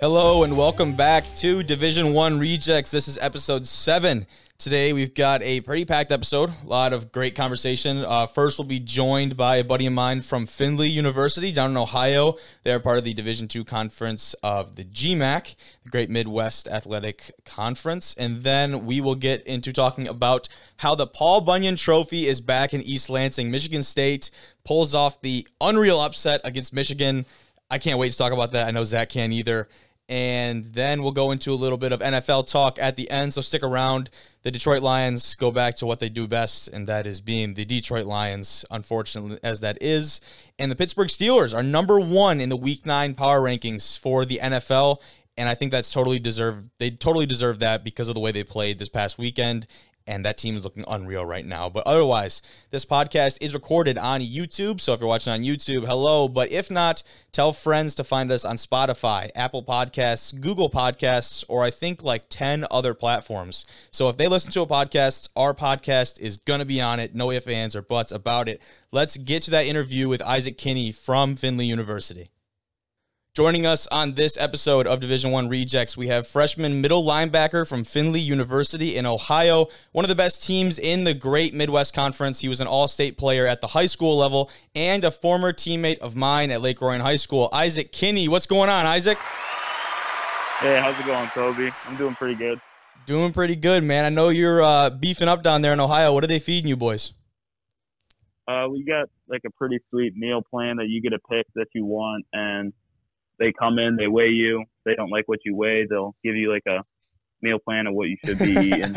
Hello and welcome back to Division One Rejects. This is episode seven. Today we've got a pretty packed episode. A lot of great conversation. Uh, first, we'll be joined by a buddy of mine from Findlay University down in Ohio. They're part of the Division Two conference of the GMAC, the Great Midwest Athletic Conference. And then we will get into talking about how the Paul Bunyan Trophy is back in East Lansing. Michigan State pulls off the unreal upset against Michigan. I can't wait to talk about that. I know Zach can't either and then we'll go into a little bit of NFL talk at the end. So stick around. The Detroit Lions go back to what they do best, and that is being the Detroit Lions, unfortunately, as that is. And the Pittsburgh Steelers are number one in the Week Nine power rankings for the NFL. And I think that's totally deserved. They totally deserve that because of the way they played this past weekend and that team is looking unreal right now. But otherwise, this podcast is recorded on YouTube. So if you're watching on YouTube, hello. But if not, tell friends to find us on Spotify, Apple Podcasts, Google Podcasts, or I think like 10 other platforms. So if they listen to a podcast, our podcast is going to be on it. No ifs, ands, or buts about it. Let's get to that interview with Isaac Kinne from Findlay University. Joining us on this episode of Division One Rejects, we have freshman middle linebacker from Findlay University in Ohio, one of the best teams in the Great Midwest Conference. He was an All-State player at the high school level and a former teammate of mine at Lake Orion High School. Isaac Kinne, what's going on, Isaac? Hey, how's it going, Toby? I'm doing pretty good. Doing pretty good, man. I know you're uh, beefing up down there in Ohio. What are they feeding you, boys? Uh, we got like a pretty sweet meal plan that you get a pick that you want, and they come in, they weigh you. they don't like what you weigh, they'll give you like a meal plan of what you should be eating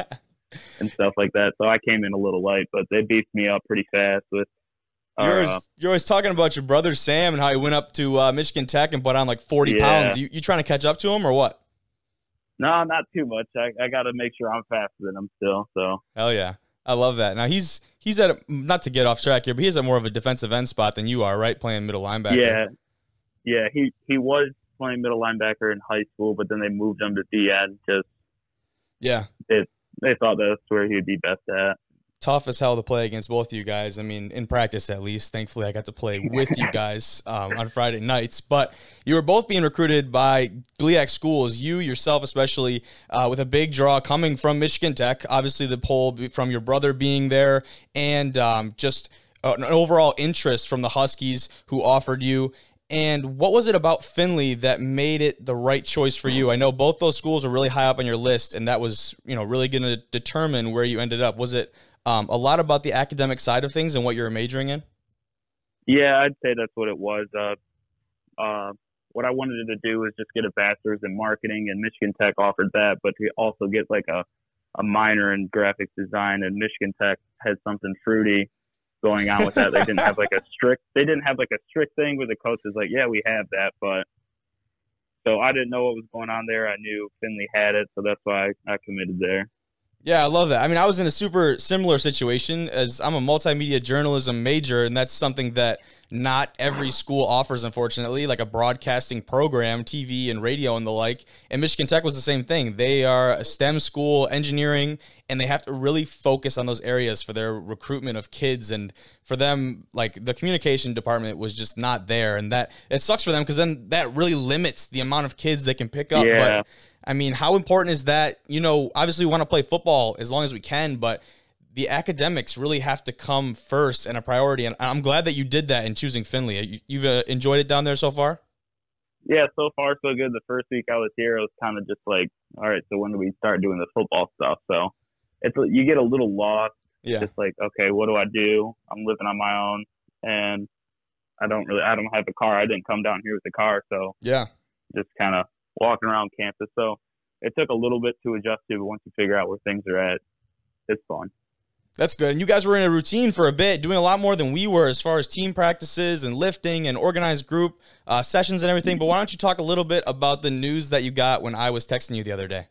and stuff like that. So I came in a little light, but they beefed me up pretty fast with. You're, always, you're always talking about your brother Sam and how he went up to uh, Michigan Tech and put on like 40 yeah. pounds. You, you trying to catch up to him or what? No, not too much. I, I got to make sure I'm faster than him still. So hell yeah, I love that. Now he's he's at a, not to get off track here, but he's at more of a defensive end spot than you are, right? Playing middle linebacker. Yeah, yeah, he he was playing middle linebacker in high school, but then they moved him to D end because yeah, it, they thought that's where he'd be best at. Tough as hell to play against both of you guys. I mean, in practice at least. Thankfully, I got to play with you guys um, on Friday nights. But you were both being recruited by GLIAC schools. You yourself, especially, uh, with a big draw coming from Michigan Tech. Obviously, the pull from your brother being there, and um, just an overall interest from the Huskies who offered you. And what was it about Findlay that made it the right choice for you? I know both those schools are really high up on your list, and that was, you know, really going to determine where you ended up. Was it um, a lot about the academic side of things and what you were majoring in? Yeah, I'd say that's what it was. Uh, uh, what I wanted to do was just get a bachelor's in marketing, and Michigan Tech offered that, but to also get like a, a minor in graphics design, and Michigan Tech had something fruity going on with that. They didn't have like a strict they didn't have like a strict thing where the coach was like, Yeah, we have that but so I didn't know what was going on there. I knew Findlay had it, so that's why I committed there. Yeah, I love that. I mean, I was in a super similar situation as I'm a multimedia journalism major, and that's something that not every school offers, unfortunately, like a broadcasting program, TV and radio and the like. And Michigan Tech was the same thing. They are a STEM school, engineering, and they have to really focus on those areas for their recruitment of kids. And for them, like the communication department was just not there. And that it sucks for them because then that really limits the amount of kids they can pick up. Yeah. But I mean, how important is that? You know, obviously we want to play football as long as we can, but the academics really have to come first and a priority. And I'm glad that you did that in choosing Findlay. You've uh, enjoyed it down there so far? Yeah, so far so good. The first week I was here, it was kind of just like, all right, so when do we start doing the football stuff? So it's you get a little lost. Yeah. Just like, okay, what do I do? I'm living on my own, and I don't really, I don't have a car. I didn't come down here with a car, so yeah, just kind of walking around campus. So it took a little bit to adjust to, but once you figure out where things are at, it's fun. That's good. And you guys were in a routine for a bit, doing a lot more than we were as far as team practices and lifting and organized group uh, sessions and everything. But why don't you talk a little bit about the news that you got when I was texting you the other day?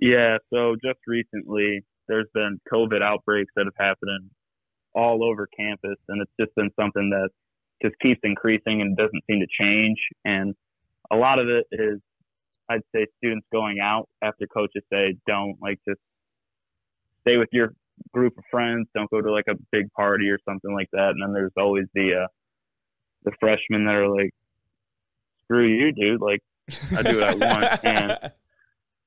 Yeah. So just recently, there's been COVID outbreaks that have happened all over campus, and it's just been something that just keeps increasing and doesn't seem to change. And a lot of it is I'd say students going out after coaches say don't like just stay with your group of friends, don't go to like a big party or something like that. And then there's always the uh the freshmen that are like, Screw you, dude, like I do what I want, and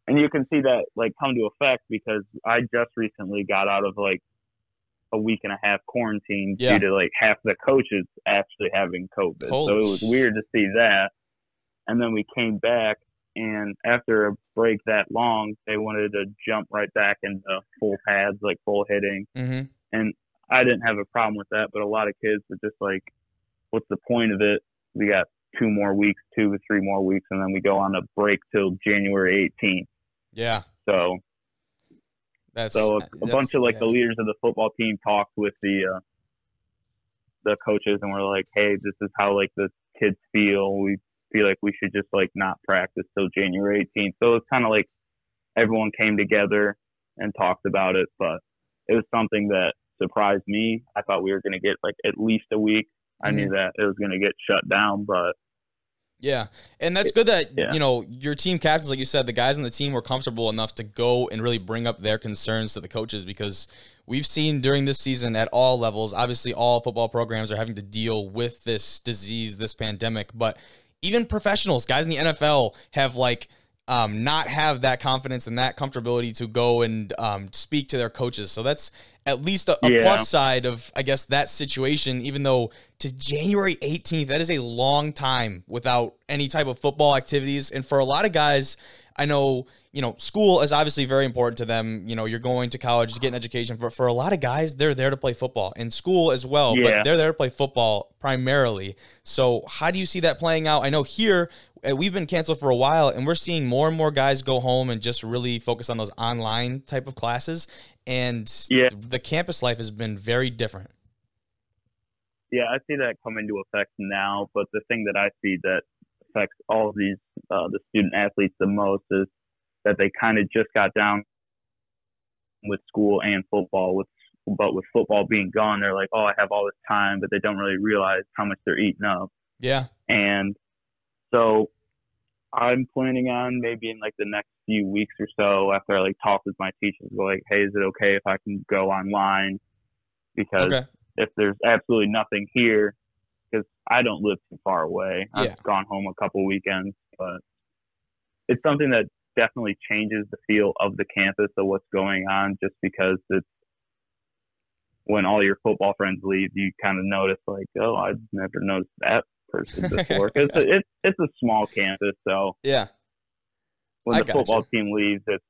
and you can see that like come to effect because I just recently got out of like a week and a half quarantine Yeah. due to like half the coaches actually having COVID. Holy so it was weird to see that. And then we came back, and after a break that long, they wanted to jump right back into full pads, like full hitting. hmm And I didn't have a problem with that, but a lot of kids were just like, "What's the point of it? We got two more weeks, two to three more weeks, and then we go on a break till January 18th." Yeah. So That's so a, a that's- bunch of like yeah. the leaders of the football team talked with the uh, the coaches and were like, "Hey, this is how like the kids feel. We feel like we should just like not practice till January 18th." So it's kind of like everyone came together and talked about it, but it was something that surprised me. I thought we were going to get like at least a week. I knew mm-hmm. that it was going to get shut down, but Yeah, and that's good that Yeah. you know your team captains, like you said, the guys on the team were comfortable enough to go and really bring up their concerns to the coaches because we've seen during this season at all levels. Obviously, all football programs are having to deal with this disease, this pandemic, but even professionals, guys in the NFL, have like. Um, not have that confidence and that comfortability to go and um, speak to their coaches. So that's at least a, a Yeah. plus side of, I guess, that situation. Even though to January 18th, that is a long time without any type of football activities. And for a lot of guys, I know, you know, school is obviously very important to them. You know, you're going to college to get an education. For, for a lot of guys, they're there to play football and school as well, but they're there to play football primarily. So, how do you see that playing out? I know here, uh, we've been canceled for a while and we're seeing more and more guys go home and just really focus on those online type of classes. And Yeah. the campus life has been very different. yeah, I see that come into effect now. But the thing that I see that affects all of these uh, the student athletes the most is that they kind of just got down with school and football. With but with football being gone, they're like, oh, I have all this time, but they don't really realize how much they're eating up. Yeah. And so I'm planning on maybe in like the next few weeks or so after I like talk with my teachers, like, hey, is it okay if I can go online? Because Okay. if there's absolutely nothing here, because I don't live too far away. I've gone home a couple weekends, but it's something that definitely changes the feel of the campus of what's going on just because it's when all your football friends leave, you kind of notice like, oh, I've never noticed that person before because it's it's a small campus, so Yeah. when I the football team leaves, it's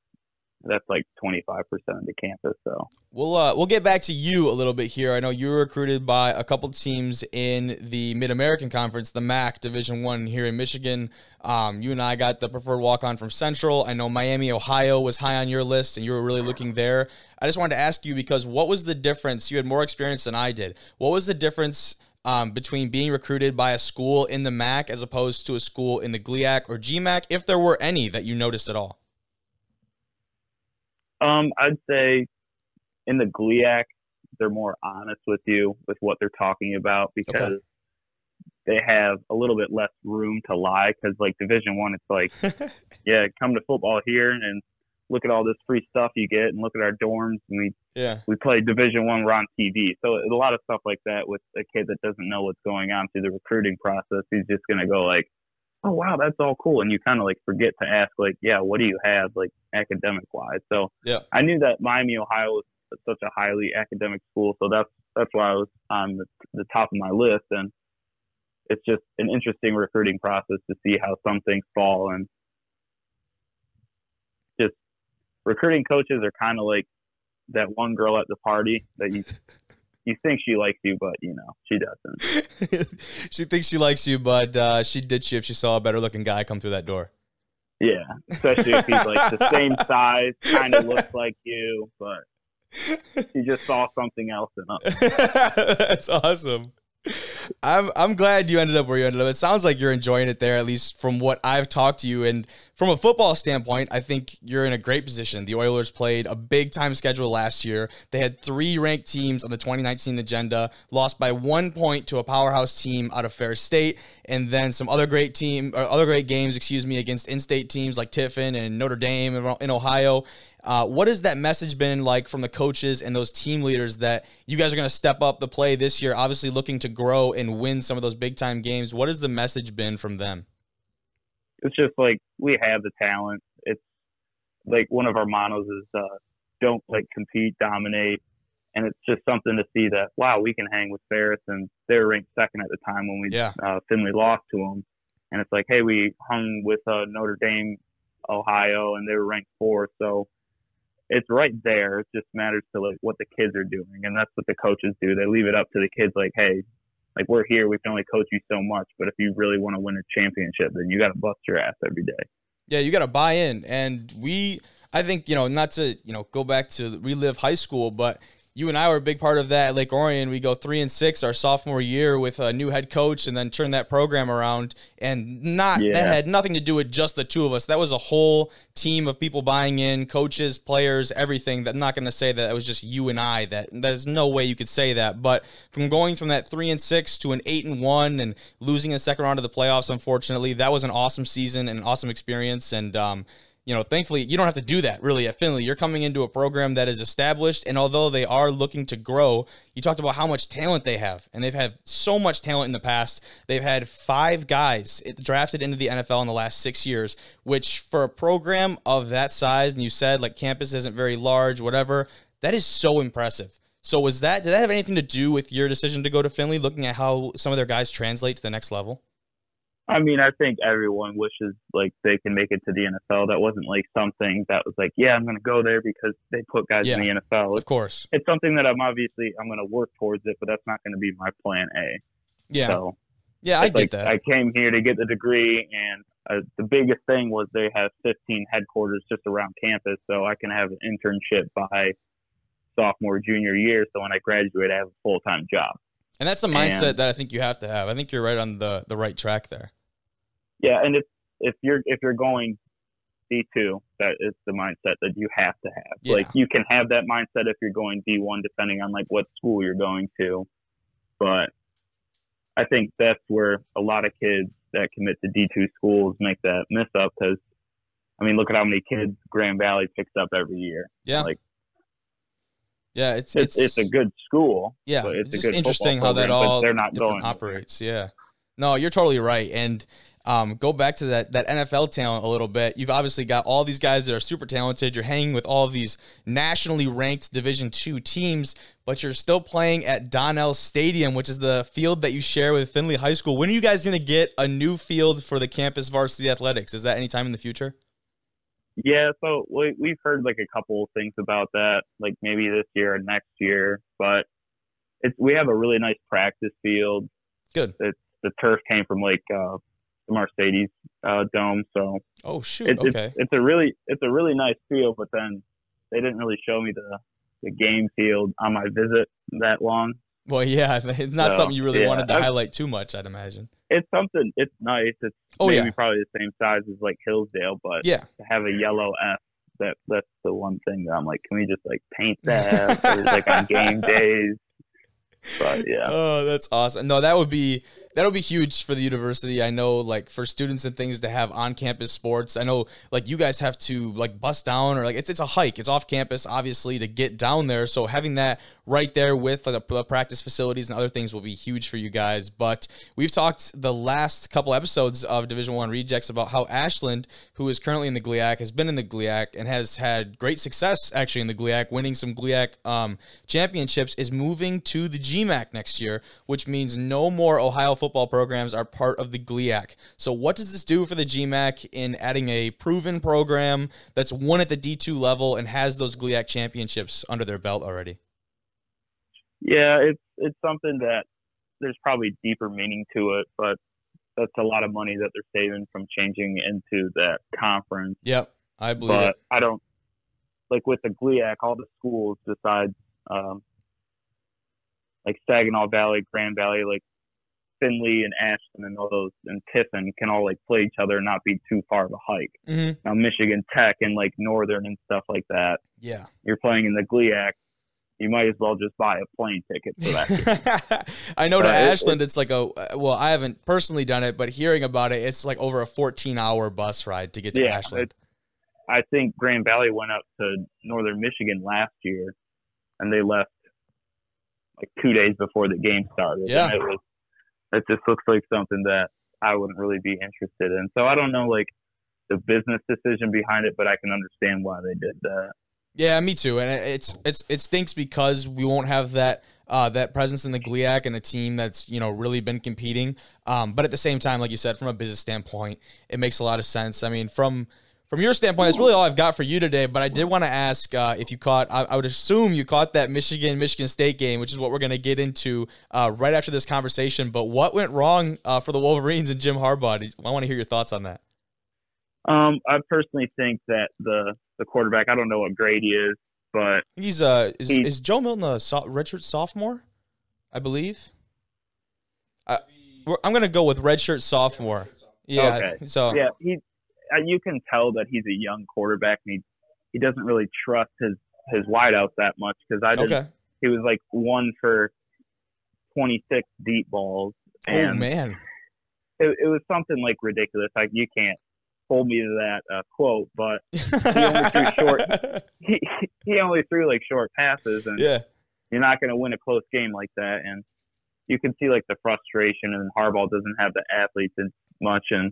that's like 25% of the campus. So We'll uh, we'll get back to you a little bit here. I know you were recruited by a couple teams in the Mid American Conference, the MAC Division One here in Michigan. Um, you and I got the preferred walk on from Central. I know Miami, Ohio was high on your list, and you were really looking there. I just wanted to ask you because what was the difference? You had more experience than I did. What was the difference? Um, between being recruited by a school in the MAC as opposed to a school in the GLIAC or GMAC, if there were any that you noticed at all. Um, I'd say in the GLIAC, they're more honest with you with what they're talking about because they have a little bit less room to lie. Because like Division One, it's like, yeah, come to football here and look at all this free stuff you get, and look at our dorms. And we yeah, we play Division One, we're on TV. So a lot of stuff like that with a kid that doesn't know what's going on through the recruiting process. He's just gonna go like, oh wow, that's all cool, and you kind of like forget to ask like, yeah, what do you have like academic wise? So Yeah. I knew that Miami, Ohio was such a highly academic school, so that's that's why I was on the, the top of my list, and it's just an interesting recruiting process to see how some things fall and just recruiting coaches are kind of like that one girl at the party that you you think she likes you, but you know she doesn't. she thinks she likes you, but uh, she'd ditch you if she saw a better looking guy come through that door. Yeah, especially if he's like the same size, kind of looks like you, but she just saw something else in us. That's awesome. I'm I'm glad you ended up where you ended up. It sounds like you're enjoying it there, at least from what I've talked to you. And from a football standpoint, I think you're in a great position. The Oilers played a big time schedule last year. They had three ranked teams on the 2019 agenda, lost by one point to a powerhouse team out of Ferris State, and then some other great team or other great games, excuse me, against in-state teams like Tiffin and Notre Dame in- Ohio. Uh, what has that message been like from the coaches and those team leaders that you guys are going to step up the play this year, obviously looking to grow and win some of those big time games? What has the message been from them? it's just like we have the talent. It's like one of our mottos is uh, don't like compete, dominate, and it's just something to see that wow we can hang with Ferris and they were ranked second at the time when we yeah. uh, Findlay lost to them, and it's like hey we hung with uh, Notre Dame, Ohio, and they were ranked fourth, so it's right there. It just matters to like what the kids are doing, and that's what the coaches do. They leave it up to the kids, like, hey, like we're here, we can only coach you so much, but if you really want to win a championship, then you got to bust your ass every day. Yeah, you got to buy in, and we. I think you know not to you know go back to relive high school, but you and I were a big part of that at Lake Orion. We go three and six our sophomore year with a new head coach, and then turn that program around. And not Yeah. that had nothing to do with just the two of us. That was a whole team of people buying in, coaches, players, everything. That I'm not going to say that it was just you and I. That there's no way you could say that. But from going from that three and six to an eight and one, and losing the second round of the playoffs, unfortunately, that was an awesome season and an awesome experience. And um, you know, thankfully, you don't have to do that really at Findlay. You're coming into a program that is established, and although they are looking to grow, you talked about how much talent they have, and they've had so much talent in the past. They've had five guys drafted into the NFL in the last six years, which for a program of that size, and you said like campus isn't very large, whatever, that is so impressive. So was that did that have anything to do with your decision to go to Findlay, looking at how some of their guys translate to the next level? I mean, I think everyone wishes like they can make it to the NFL. That wasn't like something that was like, yeah, I'm going to go there because they put guys in the NFL. Of course. it's something that I'm obviously I'm going to work towards it, but that's not going to be my plan A. Yeah. So yeah, I it's get like that. I came here to get the degree, and uh, the biggest thing was they have 15 headquarters just around campus, so I can have an internship by sophomore, junior year. So when I graduate, I have a full time job. And that's a mindset And- that I think you have to have. I think you're right on the the right track there. Yeah, and if if you're if you're going D two, that is the mindset that you have to have. Yeah. Like you can have that mindset if you're going D one, depending on like what school you're going to. But I think that's where a lot of kids that commit to D two schools make that miss up because, I mean, look at how many kids Grand Valley picks up every year. Yeah. Like yeah, it's it's it's, a good school. yeah, it's, it's, a just good interesting how that program, all they're not going there. operates. Yeah. No, you're totally right. And um, go back to that that NFL talent a little bit. You've obviously got all these guys that are super talented. You're hanging with all of these nationally ranked Division two teams, but you're still playing at Donnell Stadium, which is the field that you share with Findlay High School. When are you guys going to get a new field for the campus varsity athletics? Is that anytime in the future? Yeah, so we we've heard like a couple things about that, like maybe this year or next year. But it's we have a really nice practice field. Good. It's the turf came from like uh, the Mercedes uh, dome, so Oh shoot. it's, okay. it's it's a really it's a really nice field. But then they didn't really show me the the game field on my visit that long. Well, yeah, it's not So, something you really yeah, wanted to I've- highlight too much, I'd imagine. It's something. It's nice. It's Oh maybe yeah, probably the same size as like Hillsdale, but yeah. to have a yellow F. That that's the one thing that I'm like, can we just like paint that or like on game days? But yeah, Oh, that's awesome. No, that would be that would be huge for the university. I know, like for students and things to have on-campus sports. I know, like you guys have to like bus down or like it's it's a hike. It's off campus, obviously, to get down there. So having that right there with the, the practice facilities and other things will be huge for you guys. But we've talked the last couple episodes of Division One Rejects about how Ashland, who is currently in the GLIAC, has been in the GLIAC and has had great success actually in the GLIAC, winning some GLIAC um, championships, is moving to the GMAC next year, which means no more Ohio football programs are part of the GLIAC. So, what does this do for the GMAC in adding a proven program that's won at the D2 level and has those GLIAC championships under their belt already? yeah, it's it's something that there's probably deeper meaning to it, but that's a lot of money that they're saving from changing into that conference. Yep, I believe But it. I don't like with the GLIAC, all the schools besides um, like Saginaw Valley, Grand Valley, like Findlay and Ashland and all those and Tiffin can all like play each other and not be too far of a hike. hmm Now Michigan Tech and like Northern and stuff like that, Yeah. you're playing in the GLIAC, you might as well just buy a plane ticket for that. I know to it- Ashland, it's like a well, I haven't personally done it, but hearing about it, it's like over a 14 hour bus ride to get to Yeah, Ashland. I think Grand Valley went up to Northern Michigan last year, and they left like two days before the game started. Yeah. and it was. It just looks like something that I wouldn't really be interested in. So I don't know like the business decision behind it, but I can understand why they did that. Yeah, me too. And it's it's it stinks because we won't have that uh, that presence in the GLIAC and a team that's you know really been competing. Um, but at the same time, like you said, from a business standpoint, it makes a lot of sense. I mean, from from your standpoint, that's really all I've got for you today. But I did want to ask uh, if you caught. I, I, would assume you caught that Michigan Michigan State game, which is what we're going to get into uh, right after this conversation. But what went wrong uh, for the Wolverines and Jim Harbaugh? I want to hear your thoughts on that. Um, I personally think that the the quarterback. I don't know what grade he is, but he's uh is, is Joe Milton a so- redshirt sophomore? I believe. I, I'm going to go with redshirt sophomore. Yeah. Okay. So yeah, he you can tell that he's a young quarterback and he he doesn't really trust his his wideouts that much because I did. Okay. He was like one for 26 deep balls. Oh, and oh man, it, it was something like ridiculous. Like you can't hold me to that uh, quote, but he only threw short. He, he only threw like short passes, and yeah, you're not going to win a close game like that. And you can see like the frustration, and Harbaugh doesn't have the athletes as much. And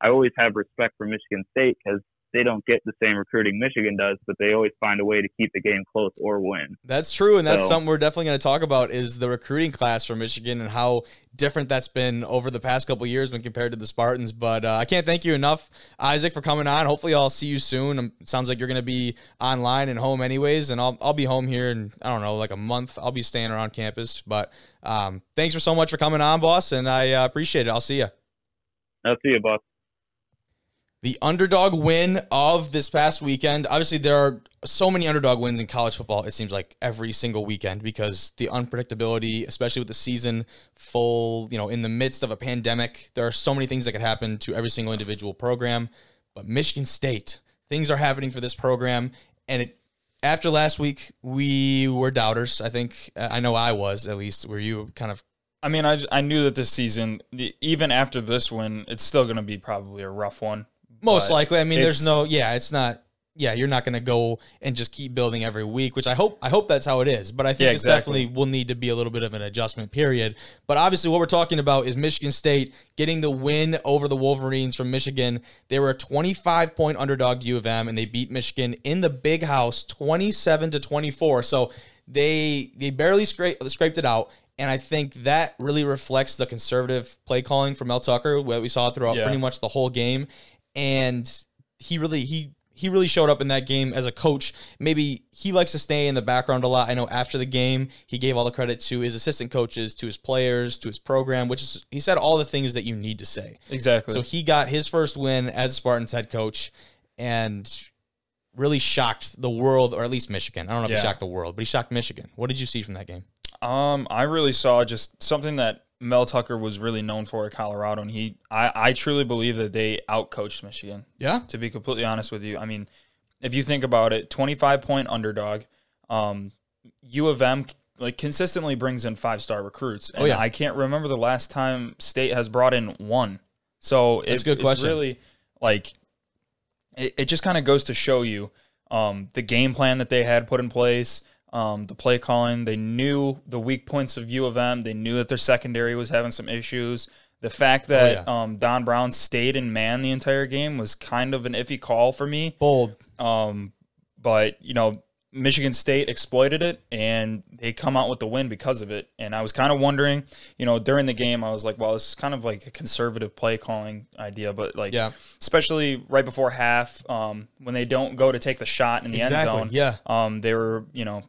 I always have respect for Michigan State because they don't get the same recruiting Michigan does, but they always find a way to keep the game close or win. That's true, and that's so, something we're definitely going to talk about is the recruiting class for Michigan and how different that's been over the past couple years when compared to the Spartans. But uh, I can't thank you enough, Isaac, for coming on. Hopefully, I'll see you soon. Um, it sounds like you're going to be online and home anyways, and I'll I'll be home here in I don't know like a month. I'll be staying around campus, but um, thanks for so much for coming on, boss, and I uh, appreciate it. I'll see you. I'll see you, boss the underdog win of this past weekend. Obviously, there are so many underdog wins in college football, it seems like every single weekend because the unpredictability, especially with the season full, you know, in the midst of a pandemic, there are so many things that could happen to every single individual program. But Michigan State, things are happening for this program. And it, after last week, we were doubters. I think, uh, I know I was at least. Were you kind of I mean, I, I knew that this season, even after this win, it's still going to be probably a rough one. Most likely. I mean, there's no. Yeah, it's not. Yeah, you're not going to go and just keep building every week, which I hope. I hope that's how it is. But I think yeah, it's exactly. definitely will need to be a little bit of an adjustment period. But obviously, what we're talking about is Michigan State getting the win over the Wolverines from Michigan. They were a 25 point underdog to U of M, and they beat Michigan in the Big House, 27 to 24. So they they barely scraped scraped it out. And I think that really reflects the conservative play calling from Mel Tucker, what we saw throughout yeah. pretty much the whole game and he really he he really showed up in that game as a coach. Maybe he likes to stay in the background a lot. I know after the game, he gave all the credit to his assistant coaches, to his players, to his program, which is he said all the things that you need to say. Exactly. So he got his first win as Spartans head coach and really shocked the world, or at least Michigan. I don't know if yeah. he shocked the world, but he shocked Michigan. What did you see from that game? Um, I really saw just something that Mel Tucker was really known for at Colorado, and he, I, I truly believe that they outcoached Michigan. Yeah. To be completely honest with you, I mean, if you think about it, twenty-five point underdog, um, U of M like consistently brings in five star recruits, and oh, yeah. I can't remember the last time State has brought in one. So it's a good question. It's really like it, it just kind of goes to show you um, the game plan that they had put in place um, the play calling. They knew the weak points of U of M. They knew that their secondary was having some issues. The fact that oh, yeah. um, Don Brown stayed in man the entire game was kind of an iffy call for me. Bold. Um, but, you know, Michigan State exploited it and they come out with the win because of it. And I was kind of wondering, you know, during the game, I was like, well, this is kind of like a conservative play calling idea, but like, yeah, especially right before half, um, when they don't go to take the shot in the exactly. end zone, yeah, um, they were, you know,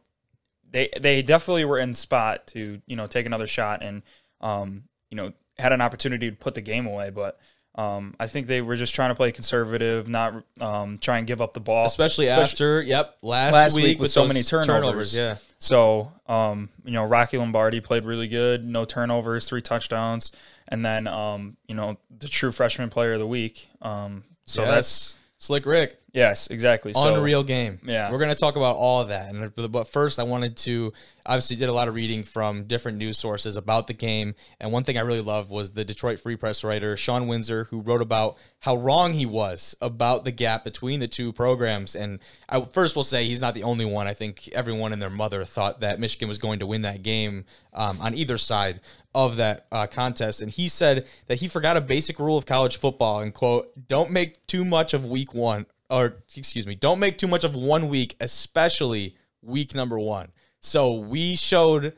they they definitely were in spot to you know take another shot and um, you know had an opportunity to put the game away, but. Um, I think they were just trying to play conservative, not um, try and give up the ball, especially, especially after yep last, last week, week with, so many turnovers. turnovers. Yeah. So um, you know, Rocky Lombardi played really good, no turnovers, three touchdowns, and then um, you know the true freshman player of the week. Um, so yes. that's Slick Rick. Yes, exactly. So, Unreal game. Yeah. We're going to talk about all of that. And but first I wanted to obviously did a lot of reading from different news sources about the game. And one thing I really loved was the Detroit Free Press writer Shawn Windsor who wrote about how wrong he was about the gap between the two programs. And I first will say he's not the only one. I think everyone and their mother thought that Michigan was going to win that game um, on either side of that uh, contest. And he said that he forgot a basic rule of college football and quote, don't make too much of week one or excuse me, don't make too much of one week, especially week number one. So we showed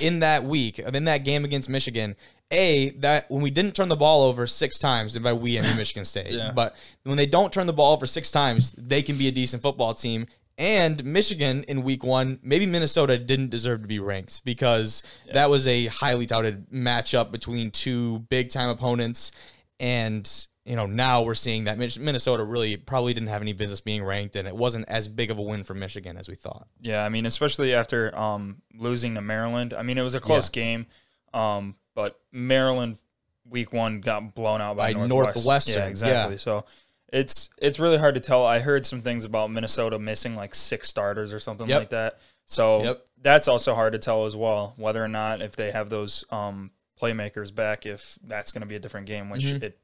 in that week, in that game against Michigan, a that when we didn't turn the ball over six times, and by we mean Michigan State, Yeah. but when they don't turn the ball over six times, they can be a decent football team. And Michigan in week one, maybe Minnesota didn't deserve to be ranked because that was a highly touted matchup between two big time opponents. And, you know, now we're seeing that Minnesota really probably didn't have any business being ranked, and it wasn't as big of a win for Michigan as we thought. Yeah, I mean, especially after um, losing to Maryland. I mean, it was a close game, um, but Maryland week one got blown out by, By Northwest- Northwestern, Yeah, exactly. yeah. So it's it's really hard to tell. I heard some things about Minnesota missing like six starters or something Yep. like that. So Yep. that's also hard to tell as well whether or not if they have those um, playmakers back, if that's going to be a different game, which Mhm. it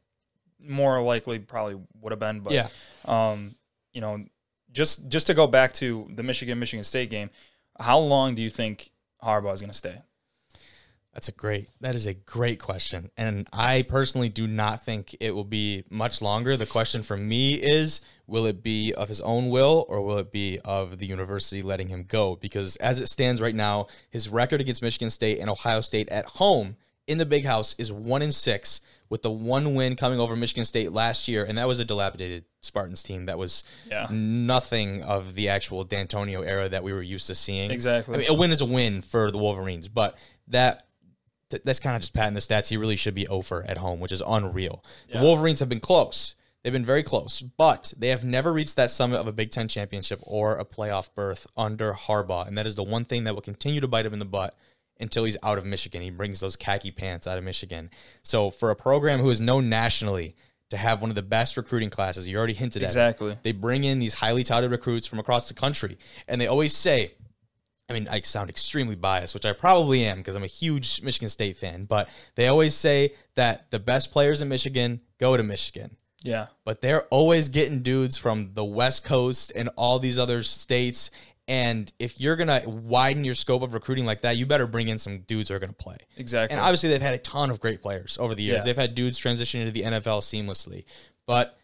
more likely probably would have been. But Yeah. um, you know, just just to go back to the Michigan Michigan State game, how long do you think Harbaugh is going to stay? That's a great. That is a great question, and I personally do not think it will be much longer. The question for me is: Will it be of his own will, or will it be of the university letting him go? Because as it stands right now, his record against Michigan State and Ohio State at home in the Big House is one in six, with the one win coming over Michigan State last year, and that was a dilapidated Spartans team that was Yeah. nothing of the actual D'Antonio era that we were used to seeing. Exactly. I mean, a win is a win for the Wolverines, but that that's kind of just patting the stats. He really should be over at home, which is unreal. Yeah. The Wolverines have been close. They've been very close, but they have never reached that summit of a Big Ten championship or a playoff berth under Harbaugh, and that is the one thing that will continue to bite him in the butt until he's out of Michigan. He brings those khaki pants out of Michigan. So for a program who is known nationally to have one of the best recruiting classes, you already hinted at Exactly. they bring in these highly touted recruits from across the country, and they always say, I mean, I sound extremely biased, which I probably am because I'm a huge Michigan State fan, but they always say that the best players in Michigan go to Michigan. Yeah. But they're always getting dudes from the West Coast and all these other states. And if you're going to widen your scope of recruiting like that, you better bring in some dudes who are going to play. Exactly. And obviously, they've had a ton of great players over the years. Yeah. They've had dudes transition into the NFL seamlessly, but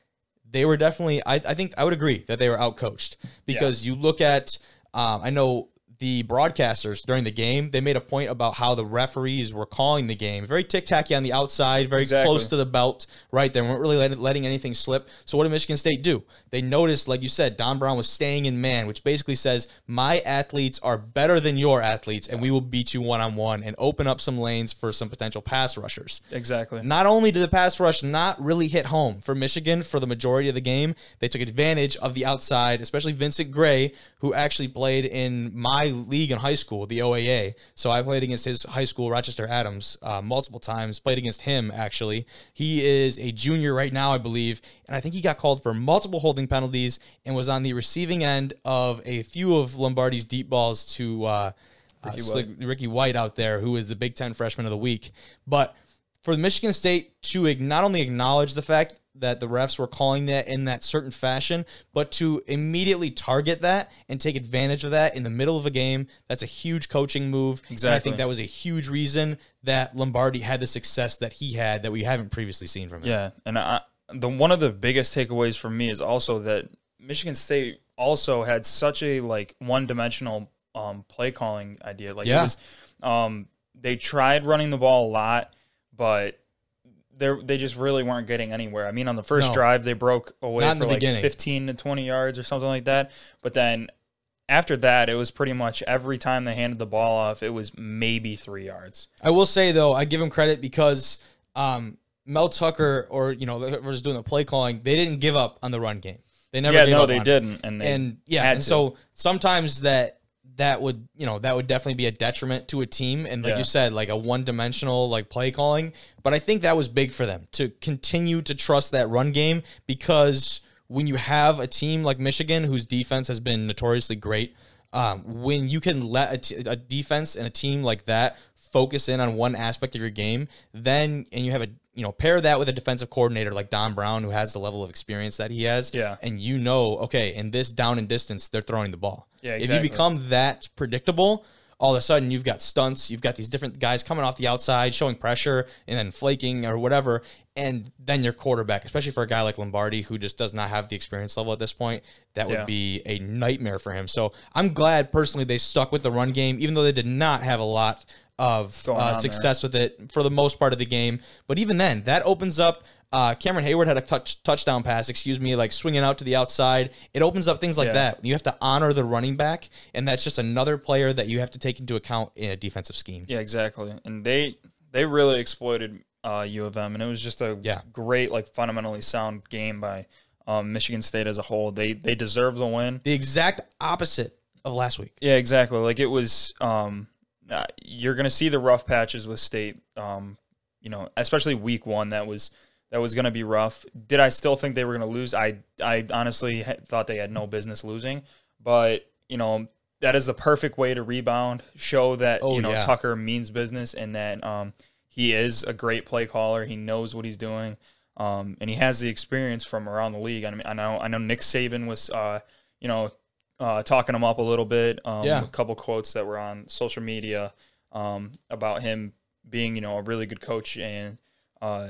they were definitely. I, I think I would agree that they were outcoached because you look at. Um, I know the broadcasters during the game. They made a point about how the referees were calling the game very tic tacky on the outside, very Exactly. close to the belt. Right, they weren't really letting, letting anything slip. So what did Michigan State do? They noticed, like you said, Don Brown was staying in man, which basically says my athletes are better than your athletes, and we will beat you one on one and open up some lanes for some potential pass rushers. exactly. Not only did the pass rush not really hit home for Michigan for the majority of the game, they took advantage of the outside, especially Vincent Gray, who actually played in my league in high school, the OAA. So I played against his high school, Rochester Adams, uh, multiple times. Played against him actually. He is a junior right now, I believe, and I think he got called for multiple holding penalties and was on the receiving end of a few of Lombardi's deep balls to. Uh, uh, Ricky Slick- Ricky White out there, who is the Big Ten freshman of the week. But for Michigan State to not only acknowledge the fact that the refs were calling that in that certain fashion, but to immediately target that and take advantage of that in the middle of a game, that's a huge coaching move. And I think that was a huge reason that Lombardi had the success that he had that we haven't previously seen from him. Yeah, and I, the one of the biggest takeaways for me is also that Michigan State also had such a like one-dimensional um, play calling idea. Like Yeah. it was, um, they tried running the ball a lot, but they they just really weren't getting anywhere. I mean, on the first No. drive, they broke away Not for like beginning. 15 to 20 yards or something like that. But then after that, it was pretty much every time they handed the ball off, it was maybe three yards. I will say though, I give him credit because um, Mel Tucker or you know whoever's doing the play calling, they didn't give up on the run game. They never yeah, gave no, up they on didn't, and they and yeah, and so sometimes that that would you know that would definitely be a detriment to a team, and like Yeah. you said, like a one dimensional like play calling. But I think that was big for them to continue to trust that run game because when you have a team like Michigan, whose defense has been notoriously great, um, when you can let a, t- a defense and a team like that focus in on one aspect of your game, then and you have a you know pair that with a defensive coordinator like Don Brown who has the level of experience that he has, Yeah. and you know, okay, in this down and distance, they're throwing the ball. Yeah, If you become that predictable, all of a sudden you've got stunts, you've got these different guys coming off the outside, showing pressure, and then flaking or whatever, and then your quarterback, especially for a guy like Lombardi who just does not have the experience level at this point, that would Yeah. be a nightmare for him. So I'm glad personally they stuck with the run game, even though they did not have a lot of uh, on there. success with it for the most part of the game. But even then, that opens up. Uh, Cameron Heyward had a touch touchdown pass, excuse me, like swinging out to the outside. It opens up things like Yeah. that. You have to honor the running back, and that's just another player that you have to take into account in a defensive scheme. Yeah, exactly. And they they really exploited uh, U of M, and it was just a Yeah. great, like fundamentally sound game by um, Michigan State as a whole. They they deserve the win. The exact opposite of last week. Yeah, exactly. Like it was. Um, uh, you're gonna see the rough patches with State. Um, you know, especially week one. That was that was gonna be rough. Did I still think they were gonna lose? I I honestly thought they had no business losing. But you know, that is the perfect way to rebound. Show that Oh, you know yeah. Tucker means business and that um he is a great play caller. He knows what he's doing. Um, and he has the experience from around the league. I mean, I know, I know Nick Saban was, uh, you know, uh, talking him up a little bit. Um, Yeah. A couple quotes that were on social media um, about him being, you know, a really good coach and uh,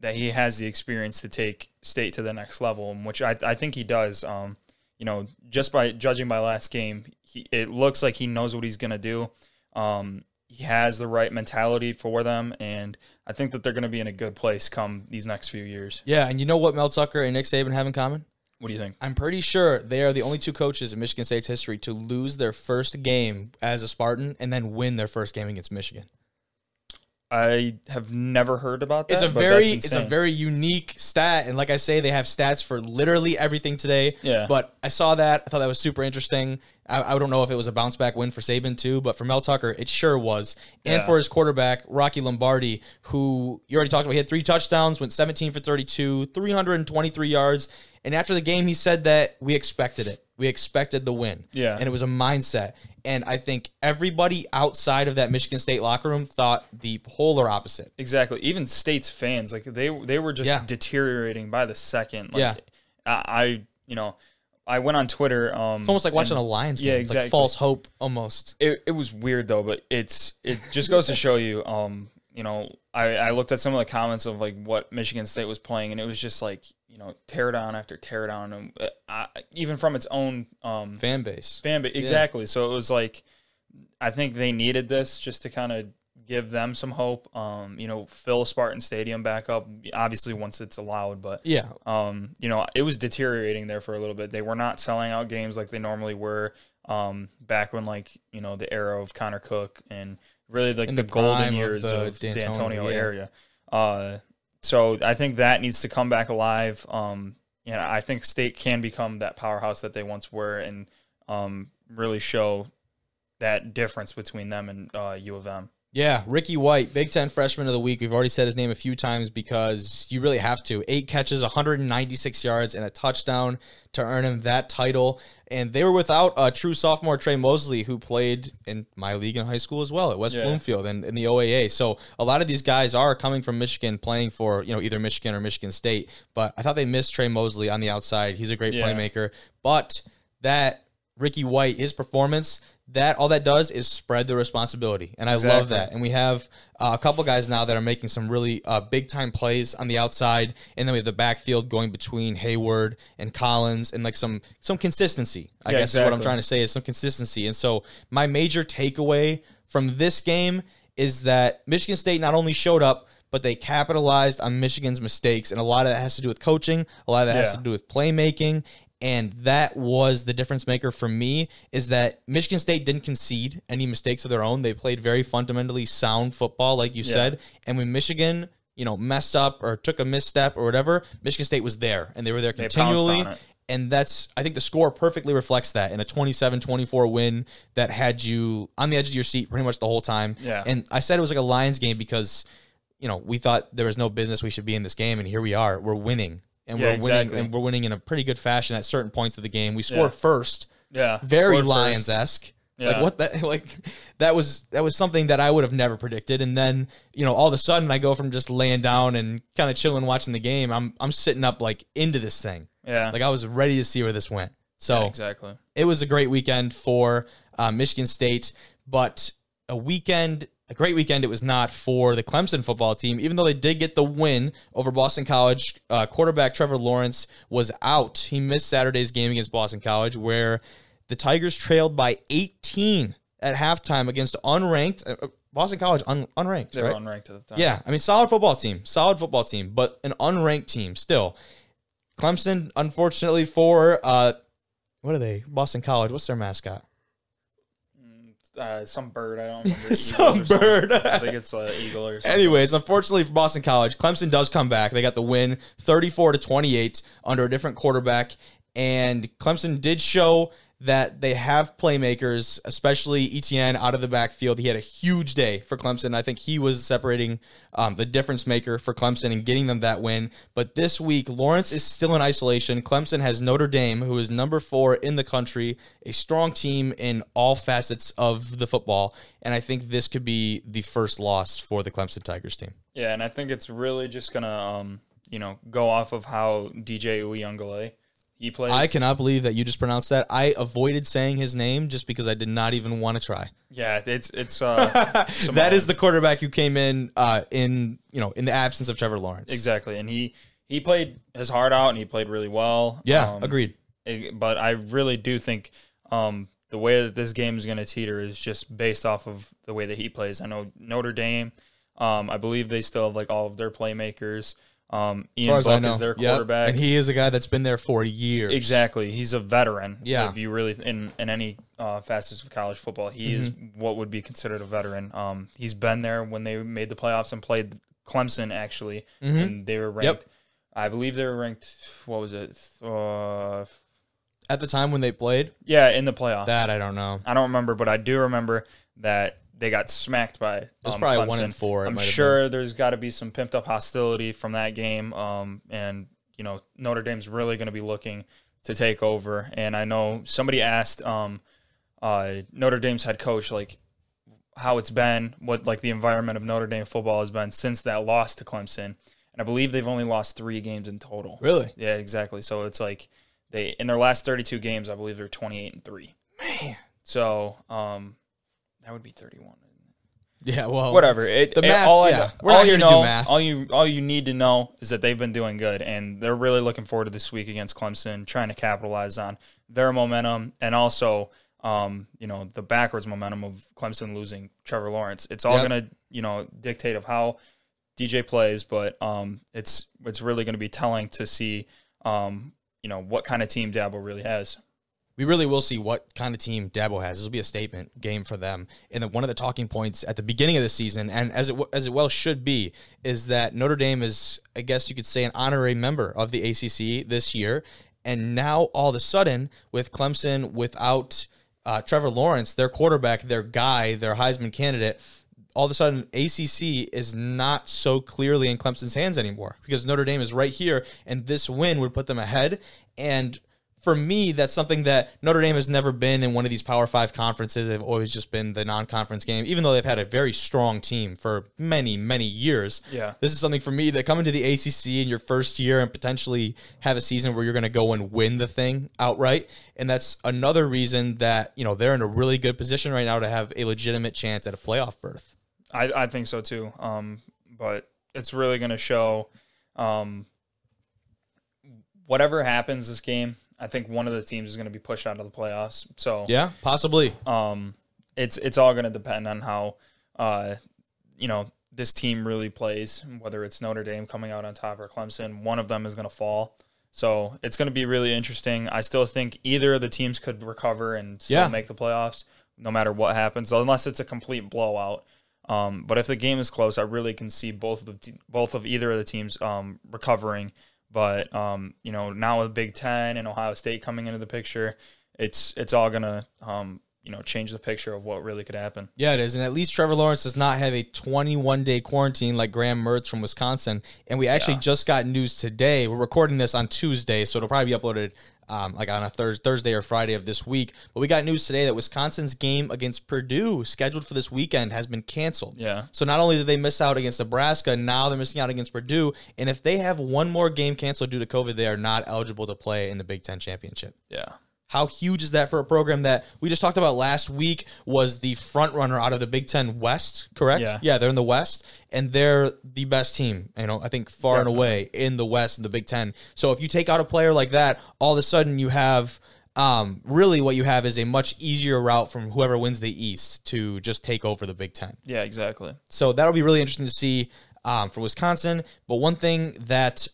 that he has the experience to take state to the next level, which I, I think he does. Um, you know, just by judging by last game, he, it looks like he knows what he's going to do. Um, he has the right mentality for them, and I think that they're going to be in a good place come these next few years. Yeah, and you know what Mel Tucker and Nick Saban have in common? What do you think? I'm pretty sure they are the only two coaches in Michigan State's history to lose their first game as a Spartan and then win their first game against Michigan. I have never heard about that. It's a very it's a very unique stat, and like I say, they have stats for literally everything today. Yeah. But I saw that, I thought that was super interesting. I, I don't know if it was a bounce back win for Saban too, but for Mel Tucker, it sure was. And Yeah. for his quarterback Rocky Lombardi, who you already talked about, he had three touchdowns, went 17 for 32, 323 yards, and after the game, he said that we expected it. We expected the win. Yeah. And it was a mindset. And I think everybody outside of that Michigan State locker room thought the polar opposite. exactly. Even states fans like they they were just Yeah. deteriorating by the second. Like, Yeah. I, you know I went on Twitter. Um, It's almost like watching and a Lions game. yeah, It's like exactly. false hope almost. It, it was weird though, but it's it just goes to show you. Um, you know, I, I looked at some of the comments of like what Michigan State was playing, and it was just like you know tear down after tear down, and uh, even from its own um Fan base. fan base. Exactly. So it was like, I think they needed this just to kind of give them some hope. Um, you know, fill Spartan Stadium back up. Obviously, once it's allowed, but Yeah. um, you know, it was deteriorating there for a little bit. They were not selling out games like they normally were. Um, back when like you know the era of Connor Cook and really like In the, the golden years of the of, D'Antonio, D'Antonio yeah. area. Uh, so I think that needs to come back alive. Um, you know, I think State can become that powerhouse that they once were, and um, really show that difference between them and uh, U of M. Yeah, Ricky White, Big Ten Freshman of the Week. We've already said his name a few times because you really have to. Eight catches, 196 yards, and a touchdown to earn him that title. And they were without a true sophomore Trey Mosley, who played in my league in high school as well at West Yeah. Bloomfield and in the OAA. So a lot of these guys are coming from Michigan, playing for you know either Michigan or Michigan State. But I thought they missed Trey Mosley on the outside. He's a great Yeah. playmaker. But that Ricky White, his performance, that all that does is spread the responsibility, and I love that. And we have uh, a couple guys now that are making some really uh, big time plays on the outside, and then we have the backfield going between Heyward and Collins, and like some some consistency. I Yeah, guess is what I'm trying to say is some consistency. And so my major takeaway from this game is that Michigan State not only showed up. But they capitalized on Michigan's mistakes, and a lot of that has to do with coaching. A lot of that has to do with playmaking, and that was the difference maker for me is that Michigan State didn't concede any mistakes of their own. They played very fundamentally sound football, like you Yeah. said. And when Michigan, you know, messed up or took a misstep or whatever, Michigan State was there and they were there They continually. And that's, I think the score perfectly reflects that in a 27 24 win that had you on the edge of your seat pretty much the whole time. Yeah. And I said it was like a Lions game because, you know, we thought there was no business we should be in this game. And here we are. We're winning and Yeah, we're exactly. winning and we're winning in a pretty good fashion at certain points of the game. We score Yeah. first, Yeah, very. Lions esque. Yeah. Like what that like that was that was something that I would have never predicted. And then, you know, all of a sudden I go from just laying down and kind of chilling watching the game. I'm I'm sitting up like into this thing. Yeah, Like I was ready to see where this went. So yeah, exactly. it was a great weekend for uh, Michigan State, but a weekend, a great weekend it was not for the Clemson football team, even though they did get the win over Boston College. Uh, quarterback Trevor Lawrence was out. He missed Saturday's game against Boston College, where the Tigers trailed by 18 at halftime against unranked uh, Boston College, un, unranked, They were right? unranked at the time. Yeah, I mean, solid football team, solid football team, but an unranked team still. Clemson, unfortunately, for uh, what are they? Boston College. What's their mascot? Uh, some bird. I don't remember. Some bird. I think it's an eagle or something. Anyways, unfortunately for Boston College, Clemson does come back. They got the win, thirty-four to twenty-eight, under a different quarterback, and Clemson did show that they have playmakers, especially Etienne out of the backfield. He had a huge day for Clemson. I think he was separating um, the difference maker for Clemson and getting them that win. But this week, Lawrence is still in isolation. Clemson has Notre Dame, who is number four in the country, a strong team in all facets of the football. And I think this could be the first loss for the Clemson Tigers team. Yeah, and I think it's really just gonna, um, you know, go off of how DJ Uiagalelei he plays. I cannot believe that you just pronounced that. I avoided saying his name just because I did not even want to try. Yeah, it's it's uh, that is the quarterback who came in uh, in you know in the absence of Trevor Lawrence. exactly, and he he played his heart out and he played really well. Yeah, Um, agreed. it- but I really do think um, the way that this game is going to teeter is just based off of the way that he plays. I know Notre Dame. Um, I believe they still have like all of their playmakers. Um, Ian far as I Book is their Yep. quarterback. and he is a guy that's been there for years. Exactly. He's a veteran. Yeah. If you really in in any uh, facets of college football, he is Mm-hmm. what would be considered a veteran. Um, he's been there when they made the playoffs and played Clemson actually, Mhm. and they were ranked. Yep. I believe they were ranked. What was it? Uh, At the time when they played, yeah, in the playoffs. that I don't know. I don't remember, but I do remember that they got smacked by. It was probably one and four, I'm sure there's got to be some pimped up hostility from that game. Um, and you know Notre Dame's really going to be looking to take over. And I know somebody asked um, uh, Notre Dame's head coach like how it's been, what like the environment of Notre Dame football has been since that loss to Clemson. And I believe they've only lost three games in total. Really? Yeah, exactly. So it's like they in their last 32 games, I believe they're 28 and three. Man. So um, that would be 31. Yeah. Well. Whatever. It, the it- math- all yeah. We're all you here to do know, all you all you need to know is that they've been doing good, and they're really looking forward to this week against Clemson, trying to capitalize on their momentum and also. Um, you know the backwards momentum of Clemson losing Trevor Lawrence. It's all Yep. gonna, you know, dictate of how DJ plays, but um, it's it's really going to be telling to see, um, you know, what kind of team Dabo really has. We really will see what kind of team Dabo has. This will be a statement game for them. And then one of the talking points at the beginning of the season, and as it as it well should be, is that Notre Dame is, I guess you could say, an honorary member of the ACC this year. And now all of a sudden, with Clemson without uh, Trevor Lawrence, their quarterback, their guy, their Heisman candidate, all of a sudden ACC is not so clearly in Clemson's hands anymore because Notre Dame is right here, and this win would put them ahead. And for me, that's something that Notre Dame has never been in one of these Power Five conferences. They've always just been the non-conference game, even though they've had a very strong team for many, many years. Yeah. This is something for me that come into the ACC in your first year and potentially have a season where you're going to go and win the thing outright. And that's another reason that, you know, they're in a really good position right now to have a legitimate chance at a playoff berth. I, I think so too. Um, but it's really going to show um, whatever happens this game. I think one of the teams is going to be pushed out of the playoffs. So Yeah, possibly. um, it's it's all going to depend on how uh, you know this team really plays. Whether it's Notre Dame coming out on top or Clemson, one of them is going to fall. So it's going to be really interesting. I still think either of the teams could recover and still Yeah. make the playoffs, no matter what happens, unless it's a complete blowout. Um, but if the game is close, I really can see both of the both of either of the teams um, recovering. But um, you know, now with Big Ten and Ohio State coming into the picture, it's it's all gonna um, you know change the picture of what really could happen. Yeah, it is. And at least Trevor Lawrence does not have a 21 day quarantine like Graham Mertz from Wisconsin. And we actually Yeah. just got news today. We're recording this on Tuesday, so it'll probably be uploaded um, like on a Thurs Thursday or Friday of this week. But we got news today that Wisconsin's game against Purdue, scheduled for this weekend, has been canceled. Yeah. So not only did they miss out against Nebraska, now they're missing out against Purdue. And if they have one more game canceled due to COVID, they are not eligible to play in the Big Ten championship. Yeah. How huge is that for a program that we just talked about last week was the front runner out of the Big Ten West, correct? Yeah. yeah they're in the West and they're the best team, you know, I think far and away in the West in the Big Ten. So if you take out a player like that, all of a sudden you have um, really what you have is a much easier route from whoever wins the East to just take over the Big Ten. Yeah. Exactly. So that'll be really interesting to see um, for Wisconsin. But one thing that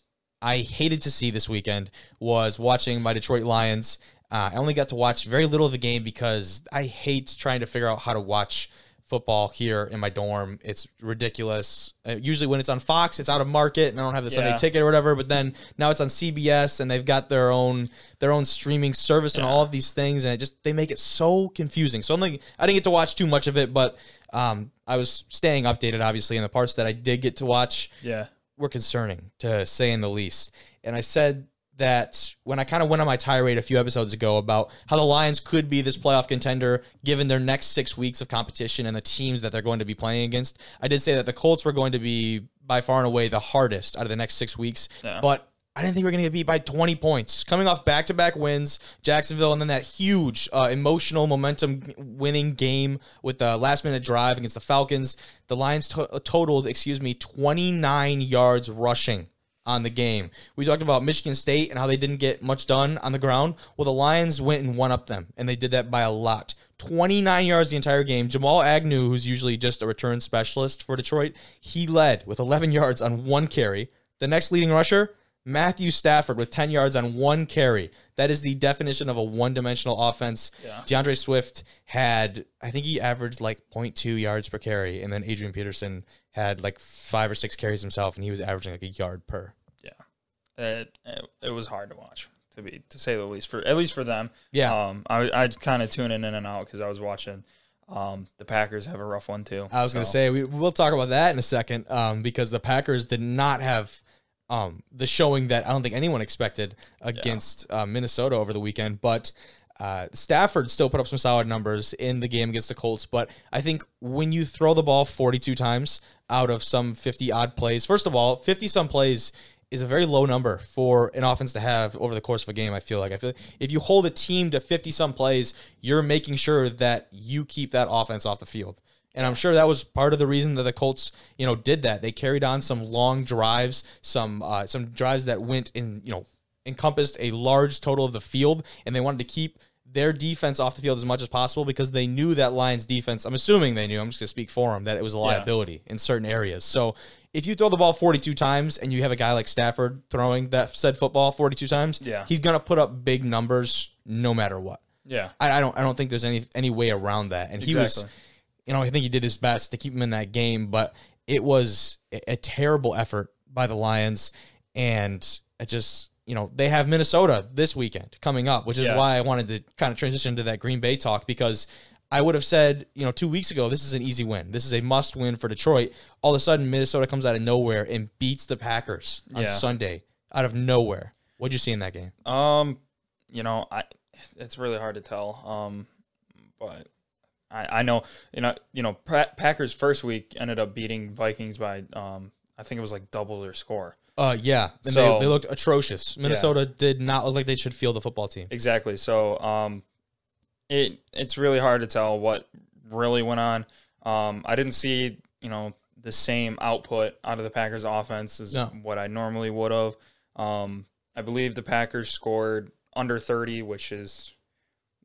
I hated to see this weekend was watching my Detroit Lions. Uh, I only got to watch very little of the game because I hate trying to figure out how to watch football here in my dorm. It's ridiculous. Uh, usually when it's on Fox, it's out of market and I don't have the Sunday ticket or whatever. But then now it's on CBS and they've got their own their own streaming service and Yeah. all of these things, and it just they make it so confusing. So I'm like, I didn't get to watch too much of it, but um, I was staying updated, obviously, in the parts that I did get to watch Yeah. were concerning to say in the least. And I said that when I kind of went on my tirade a few episodes ago about how the Lions could be this playoff contender given their next six weeks of competition and the teams that they're going to be playing against, I did say that the Colts were going to be by far and away the hardest out of the next six weeks. Yeah. But I didn't think we were going to get beat by 20 points. Coming off back to back wins, Jacksonville, and then that huge uh, emotional momentum winning game with the last minute drive against the Falcons. The Lions to- totaled, excuse me, 29 yards rushing on the game. We talked about Michigan State and how they didn't get much done on the ground. Well, the Lions went and won up them, and they did that by a lot. 29 yards the entire game. Jamal Agnew, who's usually just a return specialist for Detroit, he led with 11 yards on one carry. The next leading rusher, Matthew Stafford with 10 yards on one carry. That is the definition of a one dimensional offense. Yeah. DeAndre Swift had, I think he averaged like 0.2 yards per carry. And then Adrian Peterson had like five or six carries himself, and he was averaging like a yard per. It, it it was hard to watch to be to say the least for at least for them. Yeah. Um. I I kind of tuning in and out because I was watching. Um. The Packers have a rough one too. I was going to say, we, we'll talk about that in a second um, because the Packers did not have um, the showing that I don't think anyone expected against uh, Minnesota over the weekend. But uh, Stafford still put up some solid numbers in the game against the Colts. But I think when you throw the ball 42 times out of some 50 odd plays, first of all, 50 some plays is a very low number for an offense to have over the course of a game. I feel like I feel if you hold a team to 50 some plays, you're making sure that you keep that offense off the field. And I'm sure that was part of the reason that the Colts, you know, did that. They carried on some long drives, some uh, some drives that went in, you know, encompassed a large total of the field, and they wanted to keep their defense off the field as much as possible because they knew that Lions defense. I'm assuming they knew. I'm just gonna speak for them that it was a liability in certain areas. So if you throw the ball 42 times and you have a guy like Stafford throwing that said football 42 times, Yeah. he's gonna put up big numbers no matter what. Yeah. I, I don't I don't think there's any any way around that. And he was, you know, I think he did his best to keep him in that game, but it was a, a terrible effort by the Lions, and it just you know they have Minnesota this weekend coming up, which is Yeah. why I wanted to kind of transition to that Green Bay talk because. I would have said, you know, two weeks ago, this is an easy win. This is a must win for Detroit. All of a sudden, Minnesota comes out of nowhere and beats the Packers on Yeah. Sunday out of nowhere. What'd you see in that game? Um, you know, I it's really hard to tell. Um, but I I know you know you know Pa- Packers first week ended up beating Vikings by um I think it was like double their score. Uh, yeah, and So- they, they looked atrocious. Minnesota did not look like they should field the football team. Exactly. So um, it it's really hard to tell what really went on. Um, I didn't see you know the same output out of the Packers offense as No. what I normally would have. Um, I believe the Packers scored under 30, which is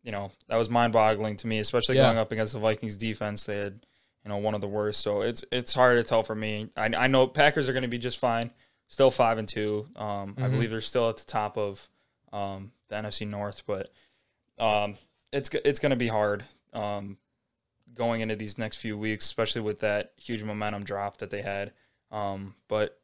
you know that was mind-boggling to me, especially Yeah. going up against the Vikings defense. They had you know one of the worst, so it's it's hard to tell for me. I, I know Packers are going to be just fine, still five and two. Um, I Mhm. believe they're still at the top of um, the NFC North, but um, it's it's going to be hard um, going into these next few weeks, especially with that huge momentum drop that they had. Um, but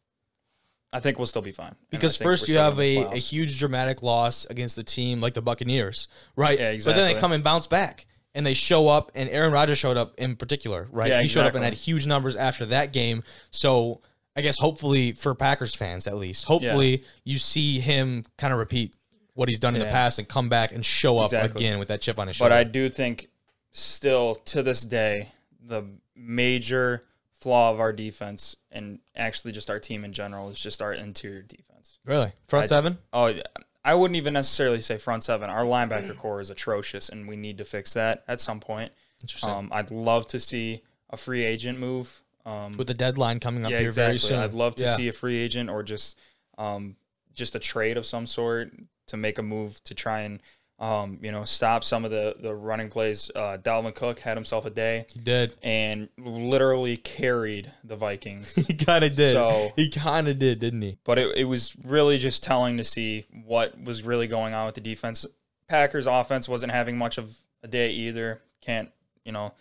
I think we'll still be fine Because first you have a, a huge dramatic loss against the team like the Buccaneers, right? Yeah, But then they come and bounce back. and they show up, and Aaron Rodgers showed up in particular, right? Yeah, he showed up and had huge numbers after that game. So I guess hopefully for Packers fans at least, hopefully you see him kind of repeat what he's done in the past and come back and show up Exactly. again with that chip on his shoulder. But. I do think still to this day, the major flaw of our defense and actually just our team in general is just our interior defense. really front I- seven. Oh, yeah. I wouldn't even necessarily say front seven. Our linebacker core is atrocious, and we need to fix that at some point. Interesting. Um, I'd love to see a free agent move. Um, with the deadline coming up yeah, here exactly. very soon. I'd love to Yeah. see a free agent or just um, just a trade of some sort to make a move to try and um, you know stop some of the the running plays. Uh, Dalvin Cook had himself a day He did. and literally carried the Vikings. He kind of did. So- he kind of did, didn't he? but it, it was really just telling to see what was really going on with the defense. Packers offense wasn't having much of a day either. Can't, you know,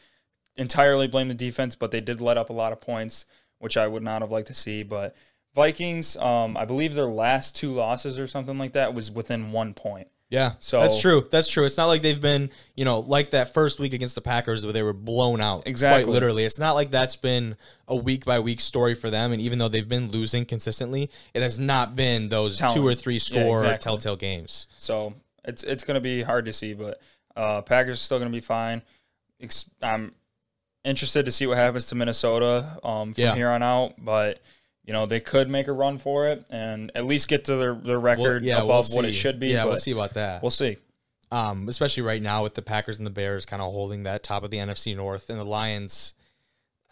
entirely blame the defense, but they did let up a lot of points, which I would not have liked to see. But Vikings, um, I believe their last two losses or something like that was within one point. Yeah, So- that's true. That's true. It's not like they've been, you know, like that first week against the Packers where they were blown out. Exactly. Quite literally. It's not like that's been a week by week story for them. And even though they've been losing consistently, it has not been those Telling. two or three score exactly. telltale games. So it's it's going to be hard to see, but uh, Packers are still going to be fine. Ex- I'm interested to see what happens to Minnesota um, from Yeah. here on out, but you know they could make a run for it and at least get to their, their record Well, yeah, above we'll what it should be. Yeah, we'll see about that. We'll see. um, especially right now with the Packers and the Bears kind of holding that top of the NFC North and the Lions.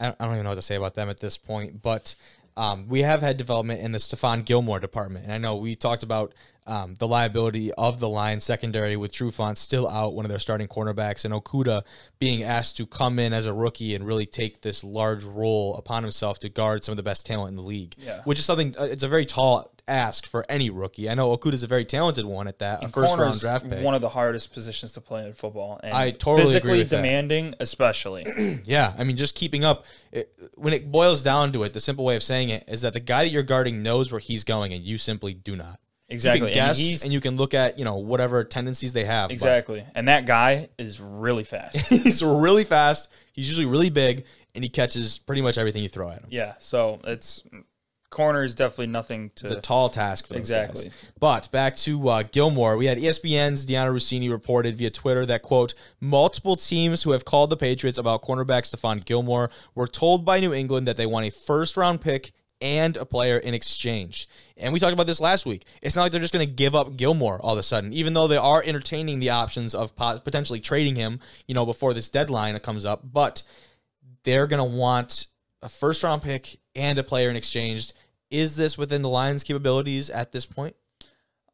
I don't, I don't even know what to say about them at this point, but um, we have had development in the Stephon Gilmore department, and I know we talked about um, the liability of the Lions secondary with Trufant still out, one of their starting cornerbacks, and Okudah being asked to come in as a rookie and really take this large role upon himself to guard some of the best talent in the league. Yeah. which is something. Uh, it's a very tall ask for any rookie. I know Okudah's a very talented one at that, a first round draft pick. one of the hardest positions to play in football, and I totally agree physically with that. demanding, especially. Yeah, I mean, just keeping up. It, when it boils down to it, the simple way of saying it is that the guy that you're guarding knows where he's going, and you simply do not. Exactly. You can guess, and and, you can look at you know whatever tendencies they have. but exactly, and that guy is really fast. he's really fast. He's usually really big, and he catches pretty much everything you throw at him. yeah, so it's corner is definitely nothing to. It's a tall task for Exactly. guys. But back to uh, Gilmore, we had ESPN's Dianna Russini reported via Twitter that quote multiple teams who have called the Patriots about cornerback Stephon Gilmore were told by New England that they want a first round pick and a player in exchange. And we talked about this last week. It's not like they're just going to give up Gilmore all of a sudden, even though they are entertaining the options of potentially trading him, you know, before this deadline comes up. But they're going to want a first round pick and a player in exchange. Is this within the Lions' capabilities at this point?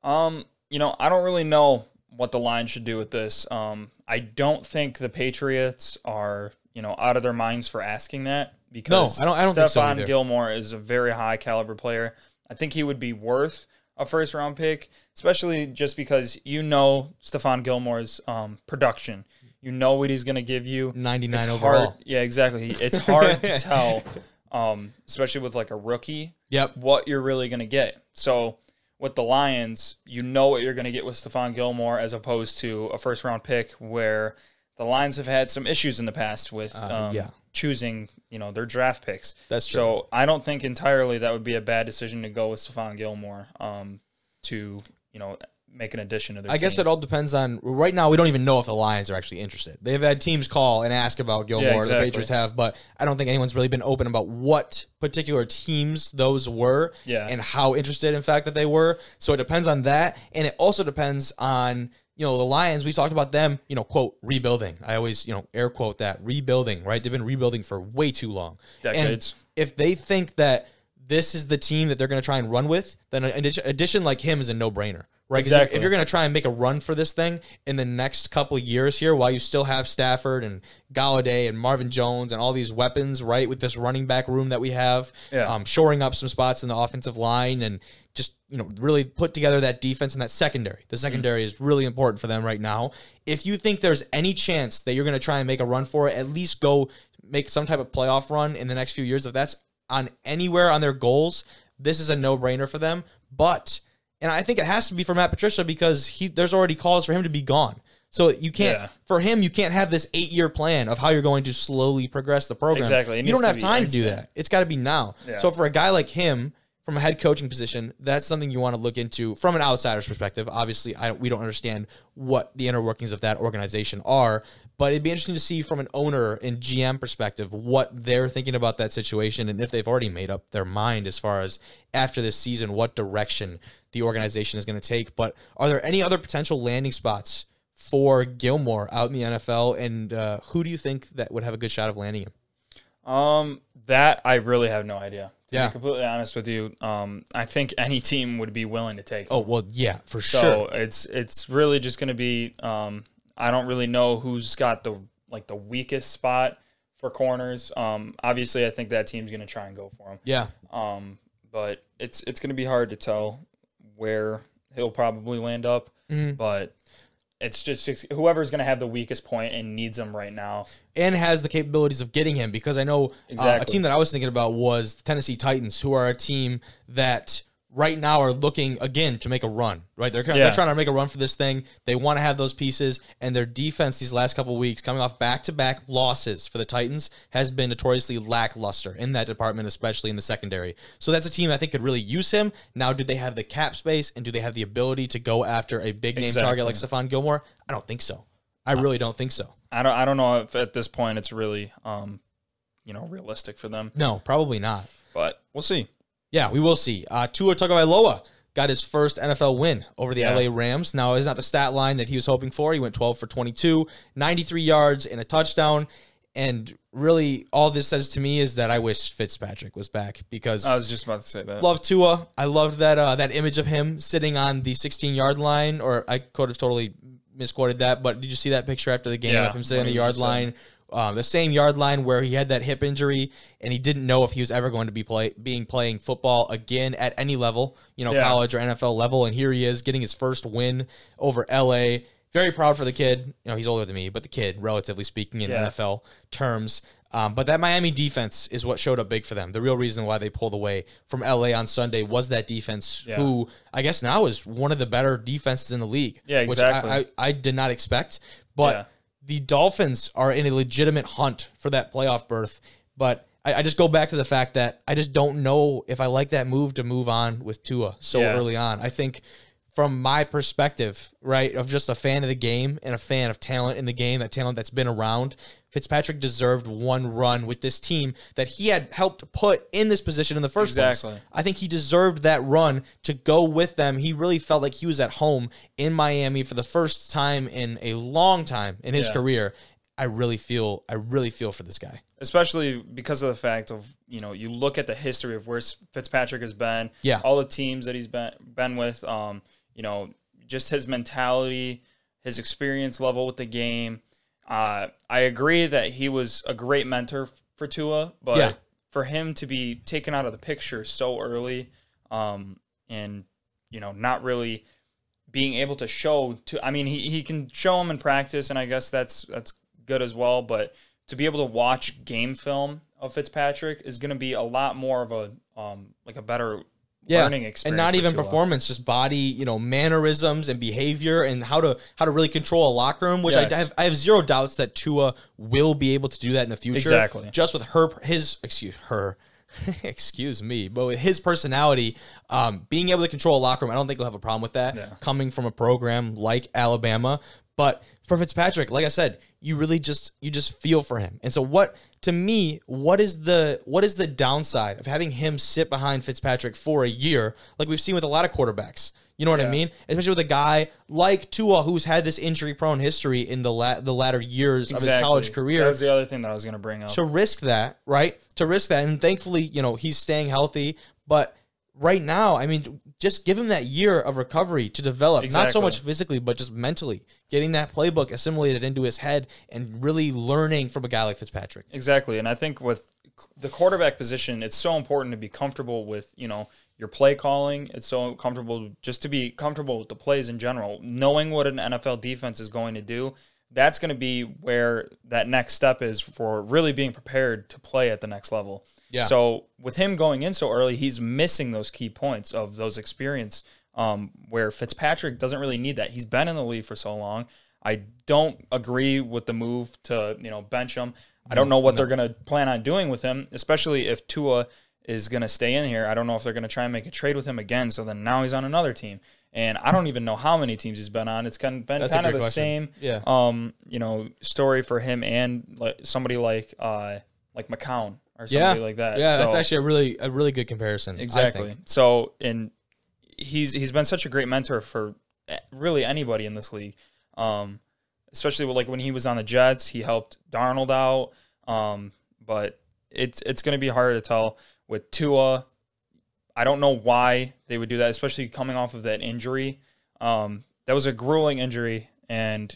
Um, you know, I don't really know what the Lions should do with this. Um, I don't think the Patriots are, you know, out of their minds for asking that because I don't- I don't think so Stephon either. Gilmore is a very high caliber player. I think he would be worth a first round pick, especially just because you know Stephon Gilmore's um, production. You know what he's going to give you. 99 It's overall. hard. Yeah, exactly. It's hard to tell, um, especially with like a rookie Yep. what you're really going to get. So with the Lions, you know what you're going to get with Stephon Gilmore as opposed to a first round pick where the Lions have had some issues in the past with Uh, um, yeah. Choosing, you know, their draft picks. That's true. So I don't think entirely that would be a bad decision to go with Stephon Gilmore um, to, you know, make an addition to their I guess it all depends on. Right now, we don't even know if the Lions are actually interested. They've had teams call and ask about Gilmore. Yeah, exactly. The Patriots have, but I don't think anyone's really been open about what particular teams those were Yeah. and how interested, in fact, that they were. So it depends on that, and it also depends on you know the Lions. We talked about them, you know, quote rebuilding. I always you know air quote that rebuilding. Right? They've been rebuilding for way too long. Decades. And if they think that this is the team that they're going to try and run with, then an addition, like him is a no brainer. right? Exactly. If you're going to try and make a run for this thing in the next couple years here, while you still have Stafford and Golladay and Marvin Jones and all these weapons, right, with this running back room that we have, Yeah. um, shoring up some spots in the offensive line and just you know really put together that defense and that secondary. The secondary is really important for them right now. If you think there's any chance that you're going to try and make a run for it, at least go make some type of playoff run in the next few years. If that's on anywhere on their goals, this is a no brainer for them. But and I think it has to be for Matt Patricia because he there's already calls for him to be gone. So you can't Yeah. for him you can't have this eight year plan of how you're going to slowly progress the program. Exactly. It You don't have time to do that. It's got to be now. Yeah. So for a guy like him, from a head coaching position, that's something you want to look into from an outsider's perspective. Obviously, I, we don't understand what the inner workings of that organization are, but it'd be interesting to see from an owner and GM perspective what they're thinking about that situation and if they've already made up their mind as far as after this season what direction the organization is going to take. But are there any other potential landing spots for Gilmore out in the NFL, and uh, who do you think that would have a good shot of landing him? Um, that I really have no idea. To Yeah. be completely honest with you, um, I think any team would be willing to take. Oh well, yeah, for so sure. it's it's really just going to be. Um, I don't really know who's got the like the weakest spot for corners. Um, obviously, I think that team's going to try and go for him. Yeah, Um, but it's it's going to be hard to tell where he'll probably land up. Mhm. But it's just whoever's going to have the weakest point and needs him right now. and has the capabilities of getting him because I know uh, a team that I was thinking about was the Tennessee Titans, who are a team that right now are looking again to make a run. Right, they're, Yeah. they're trying to make a run for this thing. They want to have those pieces, and their defense these last couple weeks, coming off back to back losses for the Titans, has been notoriously lackluster in that department, especially in the secondary. So that's a team I think could really use him. Now, do they have the cap space and do they have the ability to go after a big name target like Stephon Gilmore? I don't think so. I really don't think so. I don't I don't know if at this point it's really um, you know realistic for them, No, probably not. but we'll see. Yeah, we will see. Uh, Tua Tagovailoa got his first NFL win over the Yeah. LA Rams. Now, it's not the stat line that he was hoping for. He went 12 for 22, 93 yards and a touchdown. And really, all this says to me is that I wish Fitzpatrick was back because I was just about to say that. love Tua. I loved that uh, that image of him sitting on the 16 yard line, or I could have totally misquoted that. But did you see that picture after the game Yeah, of him sitting on the yard line? Um, the same yard line where he had that hip injury and he didn't know if he was ever going to be play being playing football again at any level, you know, Yeah. college or NFL level. And here he is getting his first win over LA. Very proud for the kid. You know, he's older than me, but the kid, relatively speaking, in Yeah. NFL terms. Um, but that Miami defense is what showed up big for them. The real reason why they pulled away from LA on Sunday was that defense, Yeah. who I guess now is one of the better defenses in the league. Yeah, Which exactly. I, I, I did not expect. But Yeah. The Dolphins are in a legitimate hunt for that playoff berth. But I, I just go back to the fact that I just don't know if I like that move to move on with Tua so Yeah. early on. I think from my perspective, right, of just a fan of the game and a fan of talent in the game, that talent that's been around, Fitzpatrick deserved one run with this team that he had helped put in this position in the first Exactly. place. I think he deserved that run to go with them. He really felt like he was at home in Miami for the first time in a long time in his Yeah. career. I really feel I really feel for this guy. especially because of the fact of you know you look at the history of where Fitzpatrick has been, Yeah. all the teams that he's been been with, um, you know, just his mentality, his experience level with the game. Uh, I agree that he was a great mentor for Tua, but Yeah. for him to be taken out of the picture so early, um, and you know, not really being able to show to I mean he, he can show him in practice and I guess that's that's good as well, but to be able to watch game film of Fitzpatrick is going to be a lot more of a um like a better learning experience and not even performance, just body, you know, mannerisms and behavior, and how to how to really control a locker room. Which Yes. I have, I have zero doubts that Tua will be able to do that in the future. Exactly. just with her his excuse her. excuse me, but with his personality, um, being able to control a locker room, I don't think he'll have a problem with that. Yeah. Coming from a program like Alabama, but for Fitzpatrick, like I said, you really just you just feel for him. And so what to me, what is the what is the downside of having him sit behind Fitzpatrick for a year, like we've seen with a lot of quarterbacks? You know what I mean? Especially with a guy like Tua, who's had this injury-prone history in the la- the latter years of his college career That was the other thing that I was going to bring up. to risk that, right? To risk that, and thankfully, you know, he's staying healthy. But right now, I mean, just give him that year of recovery to develop, not so much physically, but just mentally, getting that playbook assimilated into his head and really learning from a guy like Fitzpatrick. Exactly. And I think with the quarterback position, it's so important to be comfortable with, you know, your play calling. It's so comfortable just to be comfortable with the plays in general, knowing what an NFL defense is going to do. That's going to be where that next step is for really being prepared to play at the next level. Yeah. So with him going in so early, he's missing those key points of those experience um, where Fitzpatrick doesn't really need that. He's been in the league for so long. I don't agree with the move to you know bench him. I don't know what they're going to plan on doing with him, especially if Tua is going to stay in here. I don't know if they're going to try and make a trade with him again. So then now he's on another team, and I don't even know how many teams he's been on. It's kind of been That's kind of the question. same, Yeah. um, you know, story for him and like somebody like uh like McCown or Yeah. like that. Yeah, that's actually a really a really good comparison. Exactly. So, and he's he's been such a great mentor for eh, really anybody in this league. Um, especially with, like when he was on the Jets, he helped Darnold out. Um, but it's it's going to be hard to tell with Tua. I don't know why they would do that, especially coming off of that injury. Um, that was a grueling injury, and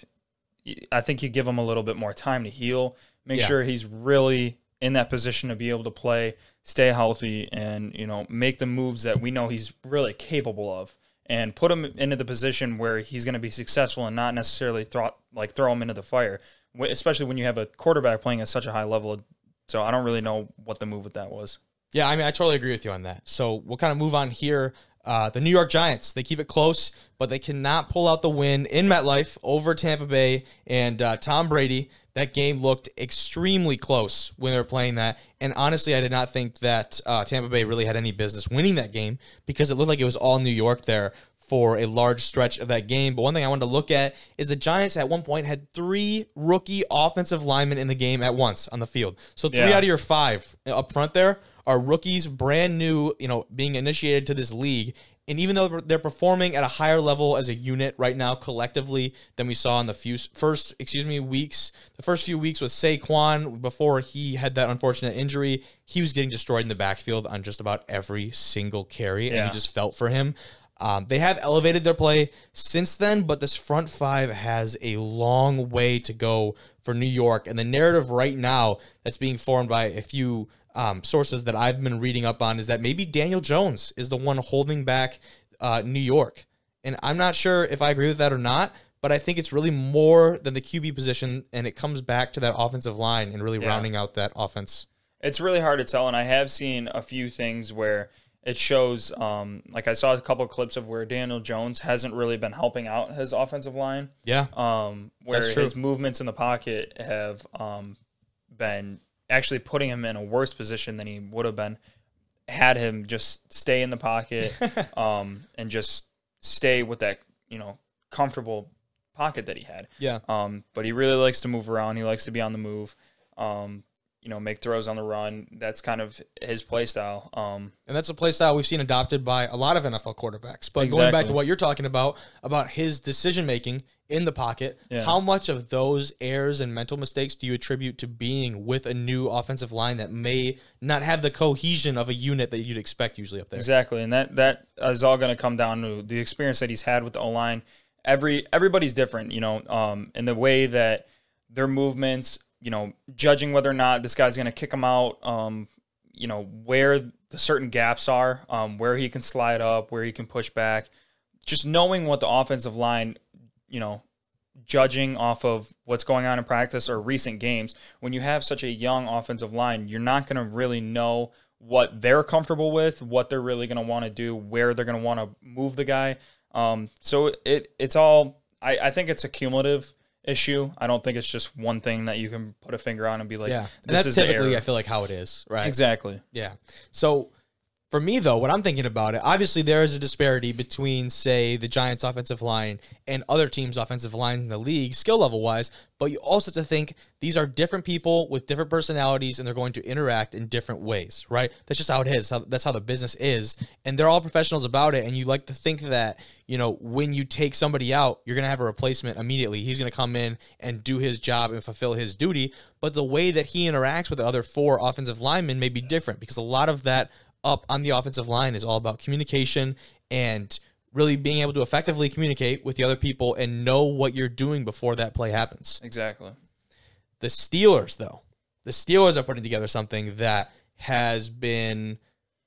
I think you give him a little bit more time to heal. Make Yeah. sure he's really in that position to be able to play, stay healthy, and you know make the moves that we know he's really capable of, and put him into the position where he's going to be successful and not necessarily throw like throw him into the fire. Especially when you have a quarterback playing at such a high level. So I don't really know what the move with that was. Yeah, I mean, I totally agree with you on that. So we'll kind of move on here. Uh, the New York Giants, they keep it close, but they cannot pull out the win in MetLife over Tampa Bay and uh, Tom Brady. That game looked extremely close when they were playing that. And honestly, I did not think that uh, Tampa Bay really had any business winning that game because it looked like it was all New York there for a large stretch of that game. But one thing I wanted to look at is the Giants at one point had three rookie offensive linemen in the game at once on the field. So three Yeah. out of your five up front there are rookies, brand new, you know, being initiated to this league. And even though they're performing at a higher level as a unit right now collectively than we saw in the few first, excuse me, weeks, the first few weeks with Saquon before he had that unfortunate injury, he was getting destroyed in the backfield on just about every single carry, and Yeah. you just felt for him. Um, they have elevated their play since then, but this front five has a long way to go for New York. And the narrative right now that's being formed by a few um, sources that I've been reading up on is that maybe Daniel Jones is the one holding back uh, New York. And I'm not sure if I agree with that or not, but I think it's really more than the QB position, and it comes back to that offensive line and really Yeah. rounding out that offense. It's really hard to tell, and I have seen a few things where it shows. Um, like I saw a couple clips of where Daniel Jones hasn't really been helping out his offensive line. Yeah. Um, where his movements in the pocket have um, been actually putting him in a worse position than he would have been had him just stay in the pocket um, and just stay with that you know comfortable pocket that he had. Yeah. Um, but he really likes to move around. He likes to be on the move. Um, you know, make throws on the run. That's kind of his play style. Um, And that's a play style we've seen adopted by a lot of NFL quarterbacks. But going back to what you're talking about, about his decision making in the pocket, Yeah. how much of those errors and mental mistakes do you attribute to being with a new offensive line that may not have the cohesion of a unit that you'd expect usually up there? Exactly, and that that is all going to come down to the experience that he's had with the O line. Every everybody's different, you know, um, in the way that their movements, you know, judging whether or not this guy's going to kick him out, um, you know, where the certain gaps are, um, where he can slide up, where he can push back. Just knowing what the offensive line, you know, judging off of what's going on in practice or recent games, when you have such a young offensive line, you're not going to really know what they're comfortable with, what they're really going to want to do, where they're going to want to move the guy. Um, so it it's all I, I think it's a cumulative issue. I don't think it's just one thing that you can put a finger on and be like, Yeah. this And that's is typically. I feel like, how it is, right? exactly. Yeah. So for me though, what I'm thinking about it, obviously there is a disparity between, say, the Giants' offensive line and other teams' offensive lines in the league, skill level wise. But you also have to think these are different people with different personalities, and they're going to interact in different ways, right? That's just how it is. That's how the business is, and they're all professionals about it. And you like to think that you know when you take somebody out, you're going to have a replacement immediately. He's going to come in and do his job and fulfill his duty. But the way that he interacts with the other four offensive linemen may be different because a lot of that up on the offensive line is all about communication and really being able to effectively communicate with the other people and know what you're doing before that play happens. Exactly. The Steelers, though, the Steelers are putting together something that has been,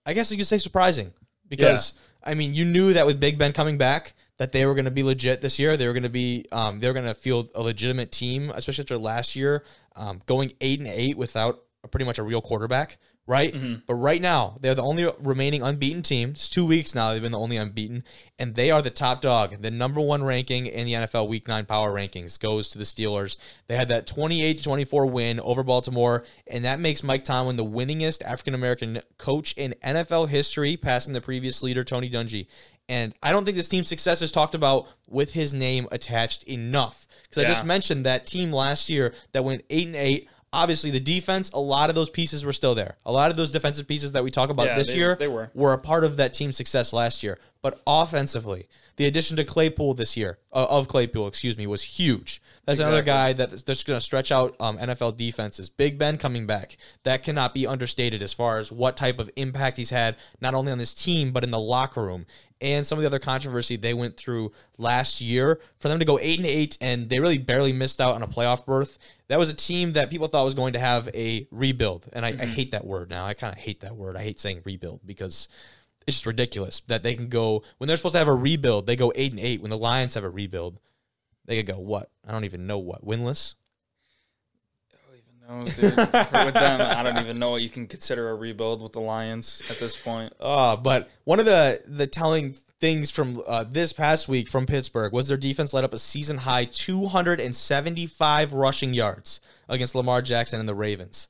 I guess you could say, surprising because I mean, you knew that with Big Ben coming back, that they were going to be legit this year. They were going to be, um, they were going to field a legitimate team, especially after last year, um, going eight and eight without a, pretty much a real quarterback right? Mhm. But right now, they're the only remaining unbeaten team. It's two weeks now they've been the only unbeaten, and they are the top dog. The number one ranking in the NFL Week Nine power rankings goes to the Steelers. They had that 28 24 win over Baltimore, and that makes Mike Tomlin the winningest African American coach in NFL history, passing the previous leader, Tony Dungy. And I don't think this team's success is talked about with his name attached enough. Because I just mentioned that team last year that went eight and eight. Obviously, the defense, a lot of those pieces were still there. A lot of those defensive pieces that we talk about Yeah, this they- year they were. were a part of that team's success last year. But offensively, the addition to Claypool this year, uh, of Claypool, excuse me, was huge. That's another guy that- that's going to stretch out um, NFL defenses. Big Ben coming back. That cannot be understated as far as what type of impact he's had, not only on this team, but in the locker room. And some of the other controversy they went through last year. For them to go 8 and 8, and they really barely missed out on a playoff berth. That was a team that people thought was going to have a rebuild. And I, I mm-hmm. hate that word now. I kind of hate that word. I hate saying rebuild because it's just ridiculous that they can go when they're supposed to have a rebuild. They go eight and eight. When the Lions have a rebuild, they could go what? I don't even know what winless. No, dude. with them, I don't even know what you can consider a rebuild with the Lions at this point. Uh, but one of the the telling things from uh, this past week from Pittsburgh was their defense led up a season high 275 rushing yards against Lamar Jackson and the Ravens.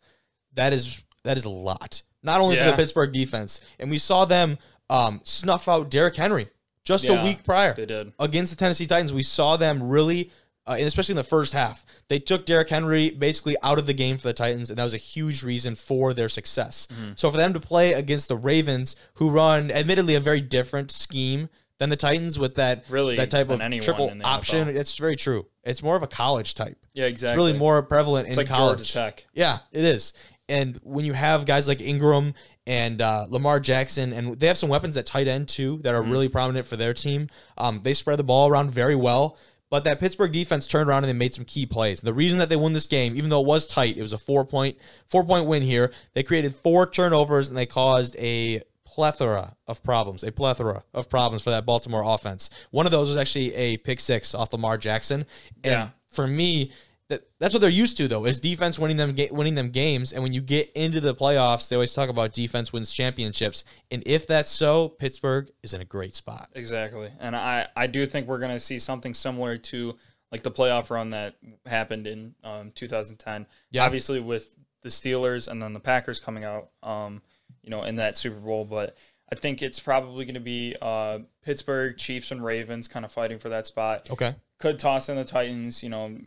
That is that is a lot. Not only for the Pittsburgh defense, and we saw them um, snuff out Derrick Henry just a week prior. They did. against the Tennessee Titans, we saw them really, uh, and especially in the first half, they took Derrick Henry basically out of the game for the Titans, and that was a huge reason for their success. Mm-hmm. So for them to play against the Ravens, who run admittedly a very different scheme than the Titans with that Really, that type of triple option, NFL. it's very true. It's more of a college type. Yeah, exactly. It's really more prevalent It's in like college. Georgia Tech. Yeah, it is. And when you have guys like Ingram and uh, Lamar Jackson, and they have some weapons at tight end too that are Mm-hmm. really prominent for their team. Um, they spread the ball around very well. But that Pittsburgh defense turned around and they made some key plays. The reason that they won this game, even though it was tight, it was a four point four point win here. They created four turnovers and they caused a plethora of problems, a plethora of problems for that Baltimore offense. One of those was actually a pick six off Lamar Jackson. And Yeah. for me, that that's what they're used to though is defense winning them winning them games and when you get into the playoffs they always talk about defense wins championships and if that's so Pittsburgh is in a great spot Exactly. And I, I do think we're going to see something similar to like the playoff run that happened in um, 2010. Yeah. Obviously with the Steelers and then the Packers coming out, um, you know, in that Super Bowl. But I think it's probably going to be uh, Pittsburgh, Chiefs, and Ravens kind of fighting for that spot. okay Could toss in the Titans, you know,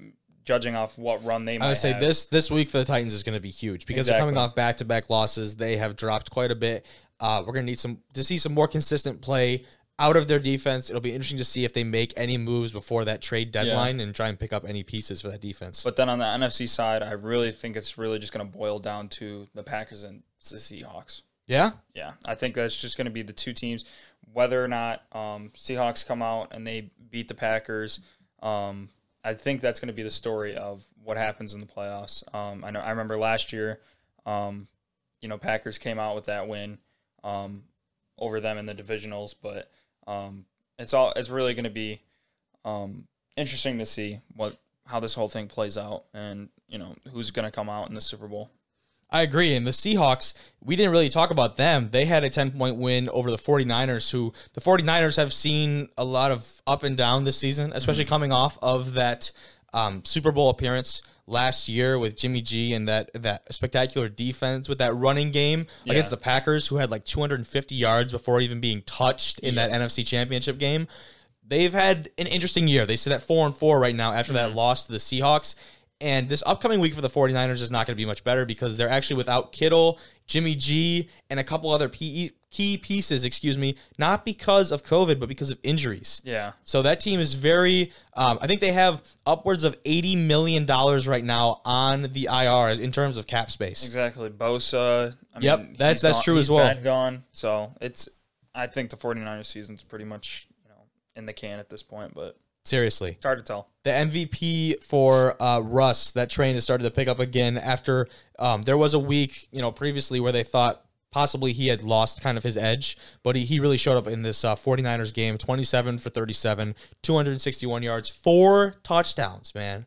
judging off what run they might I would say have. this this week for the Titans is going to be huge because they're coming Exactly. off back to back losses they have dropped quite a bit uh, we're going to need some to see some more consistent play out of their defense it'll be interesting to see if they make any moves before that trade deadline and try and pick up any pieces for that defense But then on the NFC side, I really think it's really just going to boil down to the Packers and the Seahawks. yeah Yeah, I think that's just going to be the two teams. Whether or not um, Seahawks come out and they beat the Packers, um, I think that's going to be the story of what happens in the playoffs. Um, I know I remember last year, um, you know, Packers came out with that win um, over them in the divisionals, but um, it's all it's really going to be um, interesting to see what how this whole thing plays out and you know who's going to come out in the Super Bowl. I agree. And the Seahawks, we didn't really talk about them. They had a 10 point win over the 49ers, who the 49ers have seen a lot of up and down this season, especially coming off of that um, Super Bowl appearance last year with Jimmy G and that that spectacular defense with that running game against the Packers, who had like 250 yards before even being touched in that NFC Championship game. They've had an interesting year. They sit at 4 and 4 right now after that loss to the Seahawks. And this upcoming week for the 49ers is not going to be much better because they're actually without Kittle, Jimmy G, and a couple other P- key pieces, excuse me, not because of COVID, but because of injuries. Yeah, So that team is very, um, I think they have upwards of $80 million right now on the IR in terms of cap space. Exactly. Bosa. I Yep, mean, that's- that's gone- true as well. gone. So it's I think the 49ers season's pretty much, you know, in the can at this point, but Seriously. it's hard to tell. the MVP for uh, Russ, that train has started to pick up again after um, there was a week, you know, previously where they thought possibly he had lost kind of his edge, but he, he really showed up in this uh, 49ers game 27 for 37, 261 yards, four touchdowns, man.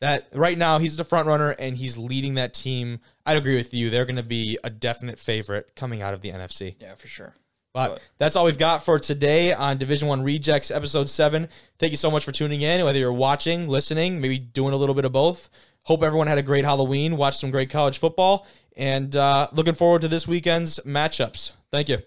that right now he's the front runner and he's leading that team. I'd agree with you. They're going to be a definite favorite coming out of the NFC. Yeah, for sure. But But- that's all we've got for today on Division One Rejects, episode seven. Thank you so much for tuning in. Whether you're watching, listening, maybe doing a little bit of both. Hope everyone had a great Halloween, watched some great college football, and uh, looking forward to this weekend's matchups. Thank you.